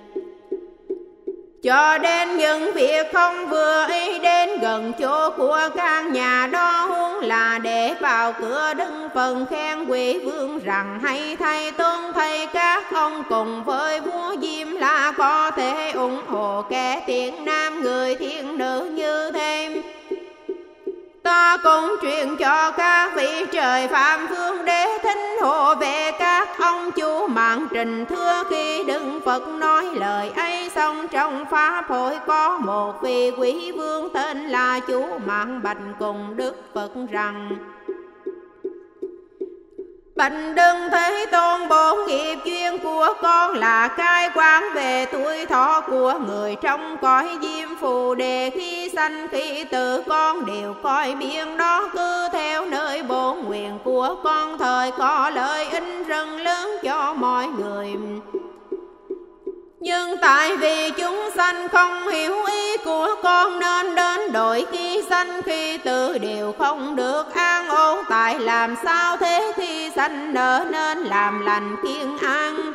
cho đến những việc không vừa ý đến gần chỗ của căn nhà đó huống là để vào cửa đứng phần khen quỷ vương rằng hay thay tôn thầy các ông cùng với vua diêm là có thể ủng hộ kẻ tiện nam người thiện nữ như thêm. Ta cũng truyền cho các vị trời phạm phương đế thính hộ về các ông chú mạng trình thưa khi đức Phật nói lời ấy xong, trong pháp hội có một vị quý vương tên là chú mạng bạch cùng Đức Phật rằng Bạch đừng thấy tôn bổn nghiệp duyên của con là cai quan về tuổi thọ của người trong cõi diêm phù. Đề khi sanh khi tử, con đều coi biển đó cứ theo nơi bổn nguyện của con. Thời có lợi ích rừng lớn cho mọi người nhưng tại vì chúng sanh không hiểu ý của con nên đến đổi khi sanh, khi tự đều không được an ổn. Tại làm sao thế khi sanh nở nên làm lành kiên an?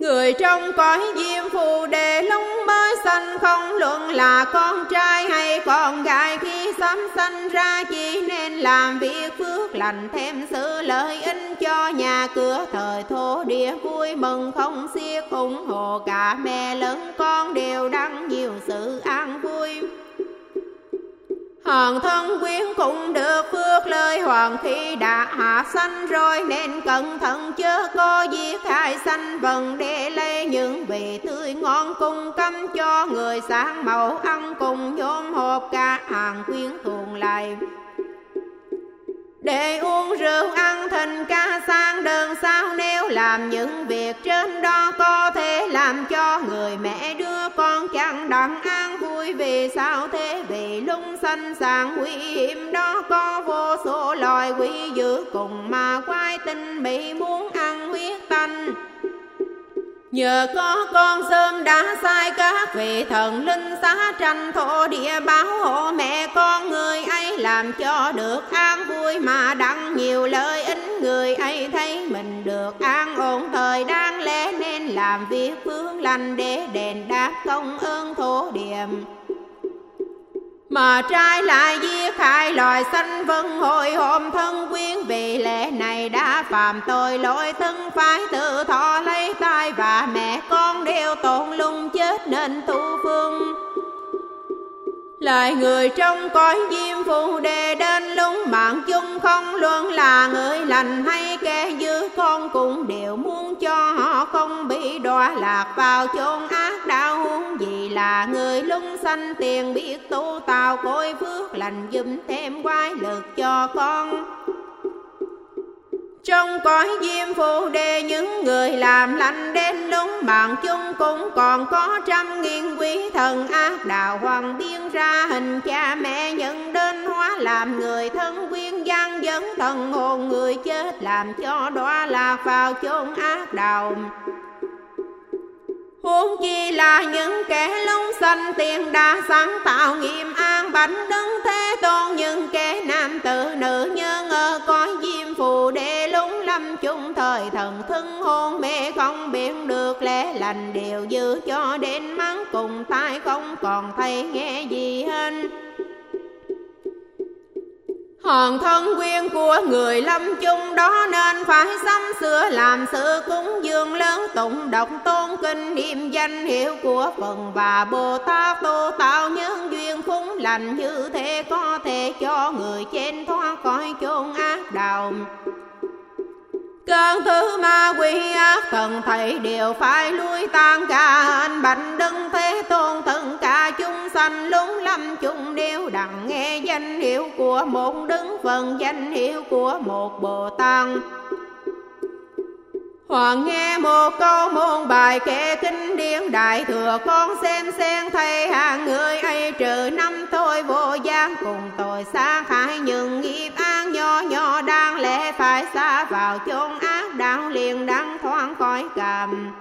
Người trong cõi diêm phù đề lúc mới sanh không luận là con trai hay con gái. Khi sớm sanh ra chỉ nên làm việc phước lành, thêm sự lợi ích cho nhà cửa. Thời thổ địa vui mừng, không xiết ủng hộ. Cả mẹ lớn con đều đăng nhiều sự an vui. Hòn thân quyến cũng được phước lời. Hoàng khi đã hạ sanh rồi, Nên cẩn thận chớ có giết hại sanh. Vần để lấy những vị tươi ngon cung cấm cho người sáng màu ăn cùng nhóm hộp cả. Hàng quyến thuồng lại để uống rượu, ăn thịt ca sang đơn sao? Nếu làm những việc trên đó có thể làm cho người mẹ đưa con chẳng đặng an vui, vì sao thế? Vì lung sanh sàng nguy hiểm đó, có vô số loài quỷ dữ cùng mà quái tinh bị muốn ăn huyết tanh. Nhờ có con sớm đã sai các vị thần linh xá tranh thổ địa báo hộ mẹ con người ấy làm cho được an vui mà đặng nhiều lợi ích người ấy thấy mình được an ổn. Thời đang lẽ nên làm việc phương lành để đền đáp công ơn thổ địa mà trai lại di khai loài sanh vân. Hồi hồn thân quyến vì lẽ này đã phạm tội. Lỗi thân phải tự thọ lấy tai và mẹ con đều tổn lung chết nên tu phương. Lời người trong cõi diêm phù đề đến lung mạng chung không luôn là người lành hay kẻ dư con cũng đều muốn cho họ không bị đọa lạc vào chốn ác vì là người lung sanh, tiền biết tu tạo cõi phước lành dùm thêm quái lực cho con. Trong cõi diêm phù đề những người làm lành đến lúc mạng chung cũng còn có trăm nghìn quý thần ác đạo. Hoàng biên ra hình cha mẹ nhận đến hóa làm người thân, quyên gian dẫn thần hồn người chết làm cho đọa lạc vào chốn ác đạo. Huống chi là những kẻ lông xanh tiền đã sáng tạo nghiêm an bánh đứng thế tôn, những kẻ nam tử nữ nhân ở cõi diêm phù để lúng lâm chung thời thần thân hôn mê không biết được lẽ lành đều dư cho đến mắng cùng tai không còn thấy nghe gì hết. Hòn thân quyên của người lâm chung đó nên phải sắm sửa làm sự cúng dường lớn tụng đọc tôn kinh niệm danh hiệu của phần và Bồ Tát tu tạo nhân duyên phúng lành như thế có thể cho người trên thoát khỏi chốn ác đạo. Cơn thứ ma quỷ ác thần thầy đều phải lui tan cả anh bạch đấng thế tôn thần cả chúng sanh lúng lâm chung đều đặng nghe danh hiệu của một đứng phần danh hiệu của một bồ tát. Hoàng nghe một câu môn bài kệ kinh điển, đại thừa con xem xem thầy hàng người ấy trừ năm thôi, vô gian cùng tội xa hại những nghiệp an nhỏ nhỏ đang lẽ phải xa vào chốn ác đạo liền đang thoáng khỏi cảm.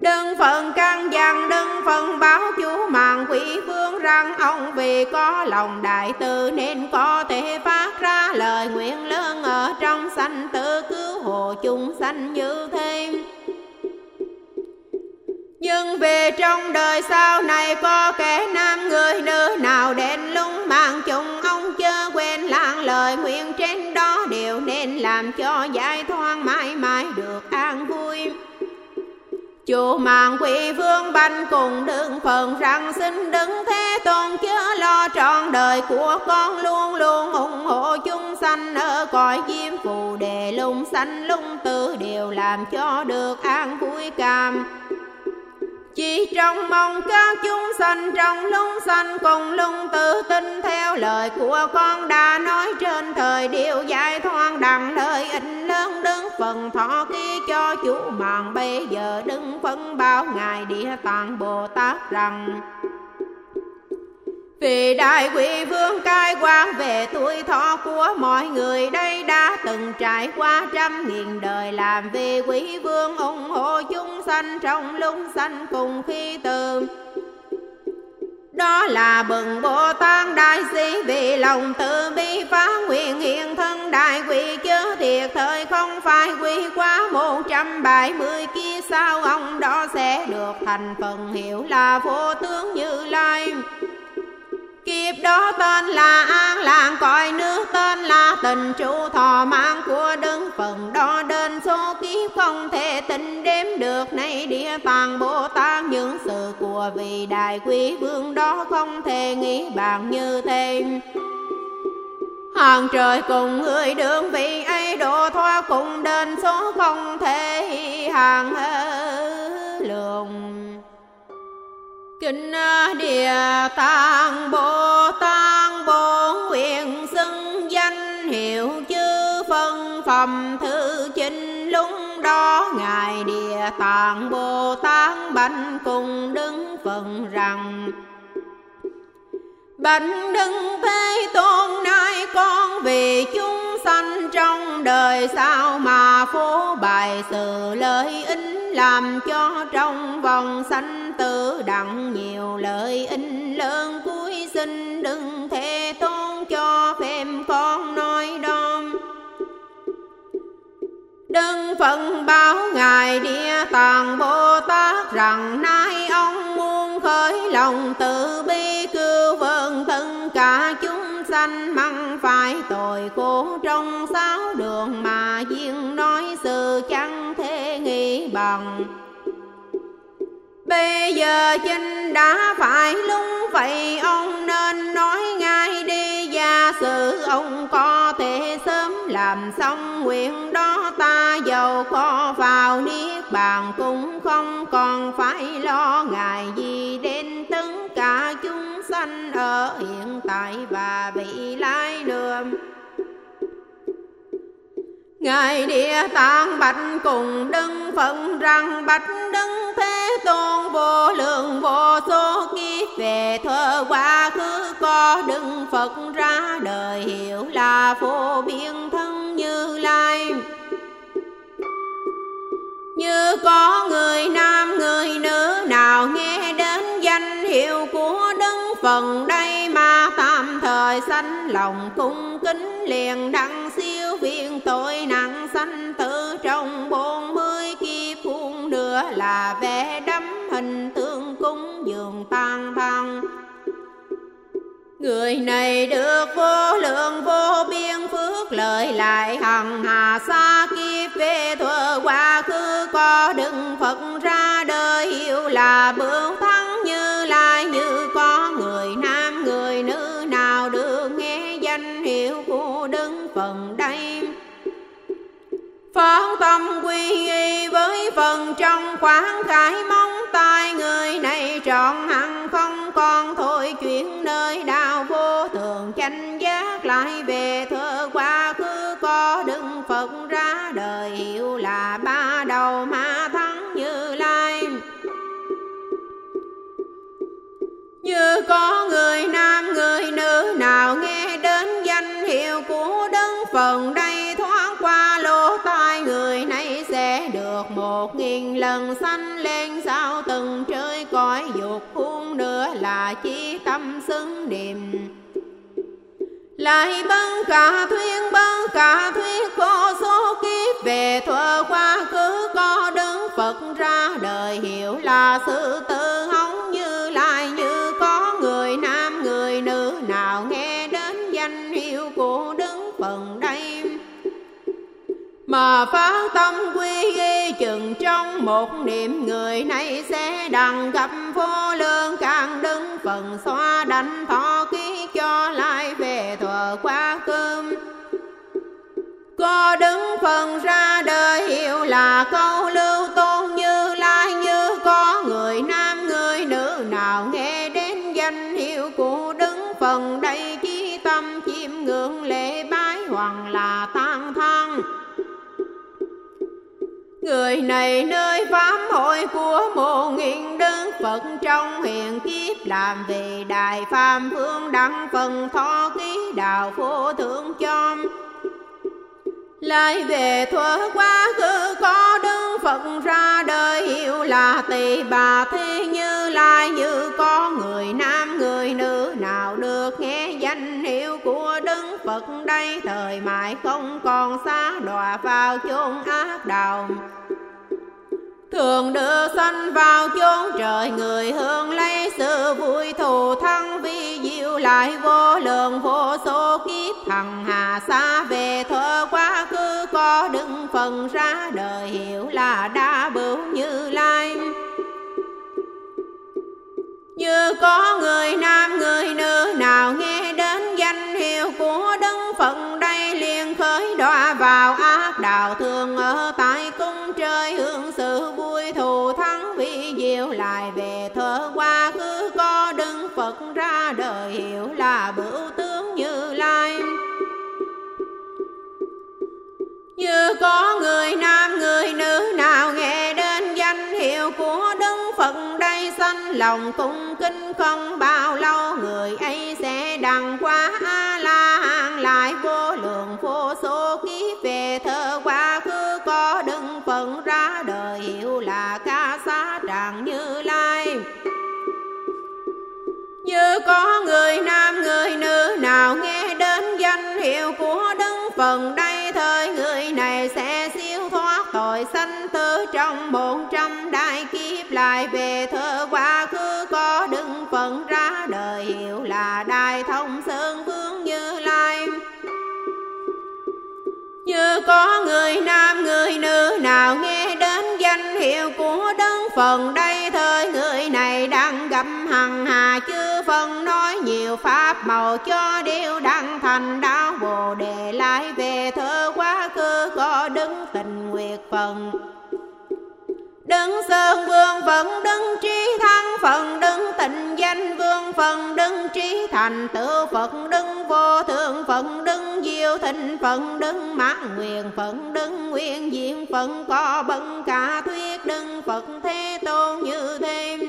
Đừng phần căn dặn đừng phần báo chú mạng quỷ vương rằng ông vì có lòng đại từ nên có thể phát ra lời nguyện lớn ở trong sanh tử cứu hộ chúng sanh như thế. Nhưng về trong đời sau này có kẻ nam người nữ nào đến lung mạng chung ông chưa quên lãng lời nguyện trên đó đều nên làm cho giải Chủ mạng quỷ vương banh cùng đừng phần rằng xin đứng thế tôn chớ lo trọn đời của con luôn luôn ủng hộ chúng sanh ở cõi diêm phù đề lung sanh lung tử đều làm cho được an vui cam chỉ trong mong các chúng sanh, trong lung sanh cùng lung tự tin theo lời của con đã nói trên thời điều giải thoan, đặng lời ích lớn đứng phần thọ ký cho chủ mạng bây giờ đứng phân báo ngài địa tạng bồ tát rằng vì đại quỷ vương cai quan về tuổi thọ của mọi người đây đã từng trải qua trăm nghìn đời làm vì quỷ vương ủng hộ chúng sanh trong lung sanh cùng khi từ. Đó là bừng Bồ Tát Đại Sĩ vì lòng từ bi phá nguyện hiện thân đại quỷ chớ thiệt thời không phải quỷ quá một trăm bảy mươi kia sao ông đó sẽ được thành phần hiệu là vô tướng như lai. Kiếp đó tên là An làng, cõi nước tên là tình trụ. Thọ mạng của đức phần đó đến số kiếp không thể tính đếm được. Nay địa tạng Bồ Tát những sự của vị đại quý vương đó không thể nghĩ bàn như thế. Hàng trời cùng người đường vị ấy độ thoát cùng đến số không thể hàng lượng Kinh à, địa tạng, Bồ Tát bổn nguyện xưng danh hiệu chư phân, phẩm thứ chính lúc đó Ngài địa tạng, Bồ Tát bánh cùng đứng phần rằng Bạch đừng thế tôn nay con vì chúng sanh trong đời sao mà phố bài sự lợi ích làm cho trong vòng sanh tử đặng nhiều lợi ích lớn cuối sinh đừng thế tôn cho phép con nói đó đức phật báo ngài địa tạng bồ tát rằng nay ông muốn khởi lòng từ bi cứu vớn tất cả chúng sanh, măng phải tội khổ trong sáu đường mà duyên nói sự chẳng thể nghĩ bằng. Bây giờ chinh đã phải lúc vậy ông nên nói ngay sự ông có thể sớm làm xong nguyện đó. Ta giàu có vào niết bàn cũng không còn phải lo ngại gì đến tất cả chúng sanh ở hiện tại và vị lai đường Ngài địa tạng bạch cùng đấng phật rằng, bạch đấng thế tôn vô lượng vô số kiếp, về thơ quá khứ có đấng phật ra đời, hiểu là phổ biên thân như lai. Như có người nam, người nữ nào nghe đến danh hiệu của đấng phần đây tạm sanh lòng cung kính liền đặng siêu viên. Tội nặng sanh tử trong bốn mươi kiếp phun nữa là vẻ đắm hình tượng cung dường tan thăng Người này được vô lượng, vô biên phước lợi lại hằng hà xa kiếp. Về thuở quá khứ có đừng Phật ra đời, hiểu là bửu thắng như lai như Phán tâm quy y với phần trong khoảng khải mong tay người này trọn hẳn không còn thôi chuyện nơi đạo vô thường chánh giác lại về thơ quá khứ có đừng Phật ra đời hiểu là ba đầu ma thắng như lai. Như có người nam người nữ nào nghe đến danh hiệu của đấng phần đây một nghìn lần sanh lên sao từng chơi cõi dục khuôn nữa là chi tâm xứng niệm. Lại băng cả thuyên, băng cả thuyết vô số kiếp về thuở quá khứ có đứng Phật ra đời, hiểu là sự tư mà phá tâm quy y chừng trong một niệm, người này sẽ đặng gặp vô lương, càng đứng phần xóa đánh thọ ký cho lại về thuở quá cơm. Có đứng phần ra đời hiểu là câu lương Người này nơi pháp hội của một nghìn đức Phật trong hiện kiếp làm về đại phàm phương đăng phần thọ ký đạo vô thượng cho lại về thuở quá khứ có đức Phật ra đời hiệu là tỳ bà thế như lai như có người nam, người nữ. Nào được nghe danh hiệu của đức Phật đây, thời mãi không còn xa đọa vào chốn ác đạo thường đưa sanh vào chốn trời, người hương lấy sự vui thù thắng. Vi diệu lại vô lượng, vô số kiếp hằng hà xa về. Thơ quá khứ có đứng phần ra, đời hiểu là đa bửu như lai. Như có người nam, người nữ, nào nghe đến danh hiệu của đức phật đây, liền khởi đọa vào ác đạo thường ở tại như có người nam, người nữ nào nghe đến danh hiệu của đức phật đây, sanh lòng cung kính không bao lâu, người ấy sẽ đằng qua a la hán lại vô lượng, vô số kiếp về thơ quá khứ, có đức phật ra đời hiểu là ca sa tràng như lai. Như có người nam, người nữ nào nghe đến danh hiệu của đức phật đây trong bốn trăm đại kiếp lại về thơ quá khứ, có đứng phận ra đời hiệu là đại thông sơn vương như lai. Như có người nam, người nữ, nào nghe đến danh hiệu của đấng phần đây, thời người này đang gặp hằng hà, chư phần nói nhiều pháp màu cho điều đăng thành đạo bồ đề, lại về thơ quá khứ có đứng tình nguyệt phần. Đứng sơn vương phận, đứng trí thăng phận, đứng tịnh danh vương phận, đứng trí thành tựu Phật, đứng vô thượng phận, đứng diệu thịnh phận, đứng mãn nguyện phận, đứng nguyên diện phận. Có bận cả thuyết đứng Phật thế tôn như thêm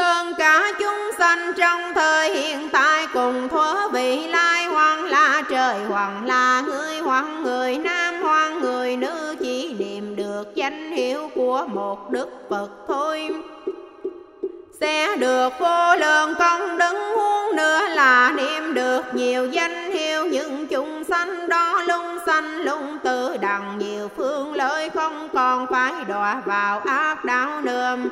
Tất cả chúng sanh trong thời hiện tại cùng thuở vị lai hoàng là trời hoàng là người hoàng người nam hoàng người nữ chỉ được danh hiệu của một đức phật thôi. Sẽ được vô lượng công đứng huống nữa là niệm được nhiều danh hiệu những chúng sanh đó lung sanh lung tự đằng nhiều phương lợi không còn phải đọa vào ác đạo nương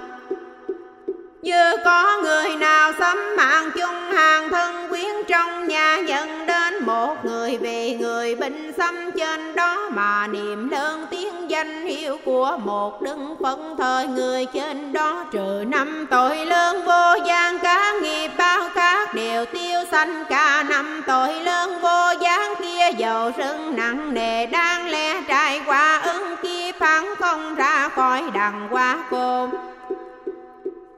như có người nào xâm mạng chung hàng thân quyến trong nhà nhận đến một người về người binh xâm trên đó mà niệm lớn tiếng danh hiệu của một đấng phận thời người trên đó. Trừ năm tội lớn vô gian cả nghiệp, bao khác đều tiêu sanh. Cả năm tội lớn vô gian kia, dầu sưng nặng nề đang lẽ trải qua, ứng kiếp hắn không ra khỏi đằng qua cồn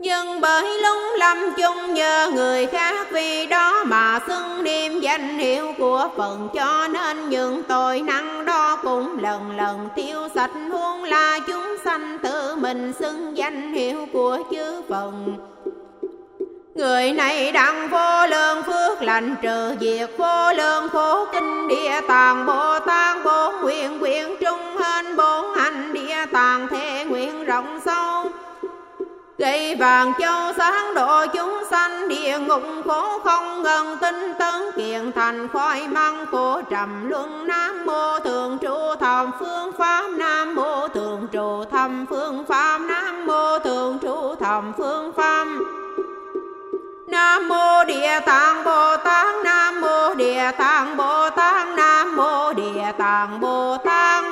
nhưng bởi lúng lâm chung nhờ người khác, vì đó mà xưng niêm danh hiệu của phần cho nên những tội năng đó cũng lần lần tiêu sạch. Huống là chúng sanh tự mình xưng danh hiệu của chư phần Người này đặng vô lượng phước lành trừ diệt vô lượng khổ kinh địa tạng. Bồ Tát bốn nguyện quyền trung hên bốn hành địa tạng. Gây vàng châu sáng độ chúng sanh, địa ngục khổ không ngần tinh tấn. Kiện thành khói măng khổ trầm luân Nam mô thường trụ thầm phương pháp Nam mô thường trụ thầm phương pháp Nam mô thường trụ thầm phương pháp. Nam mô Địa Tạng Bồ Tát, Nam mô Địa Tạng Bồ Tát, Nam mô Địa Tạng Bồ Tát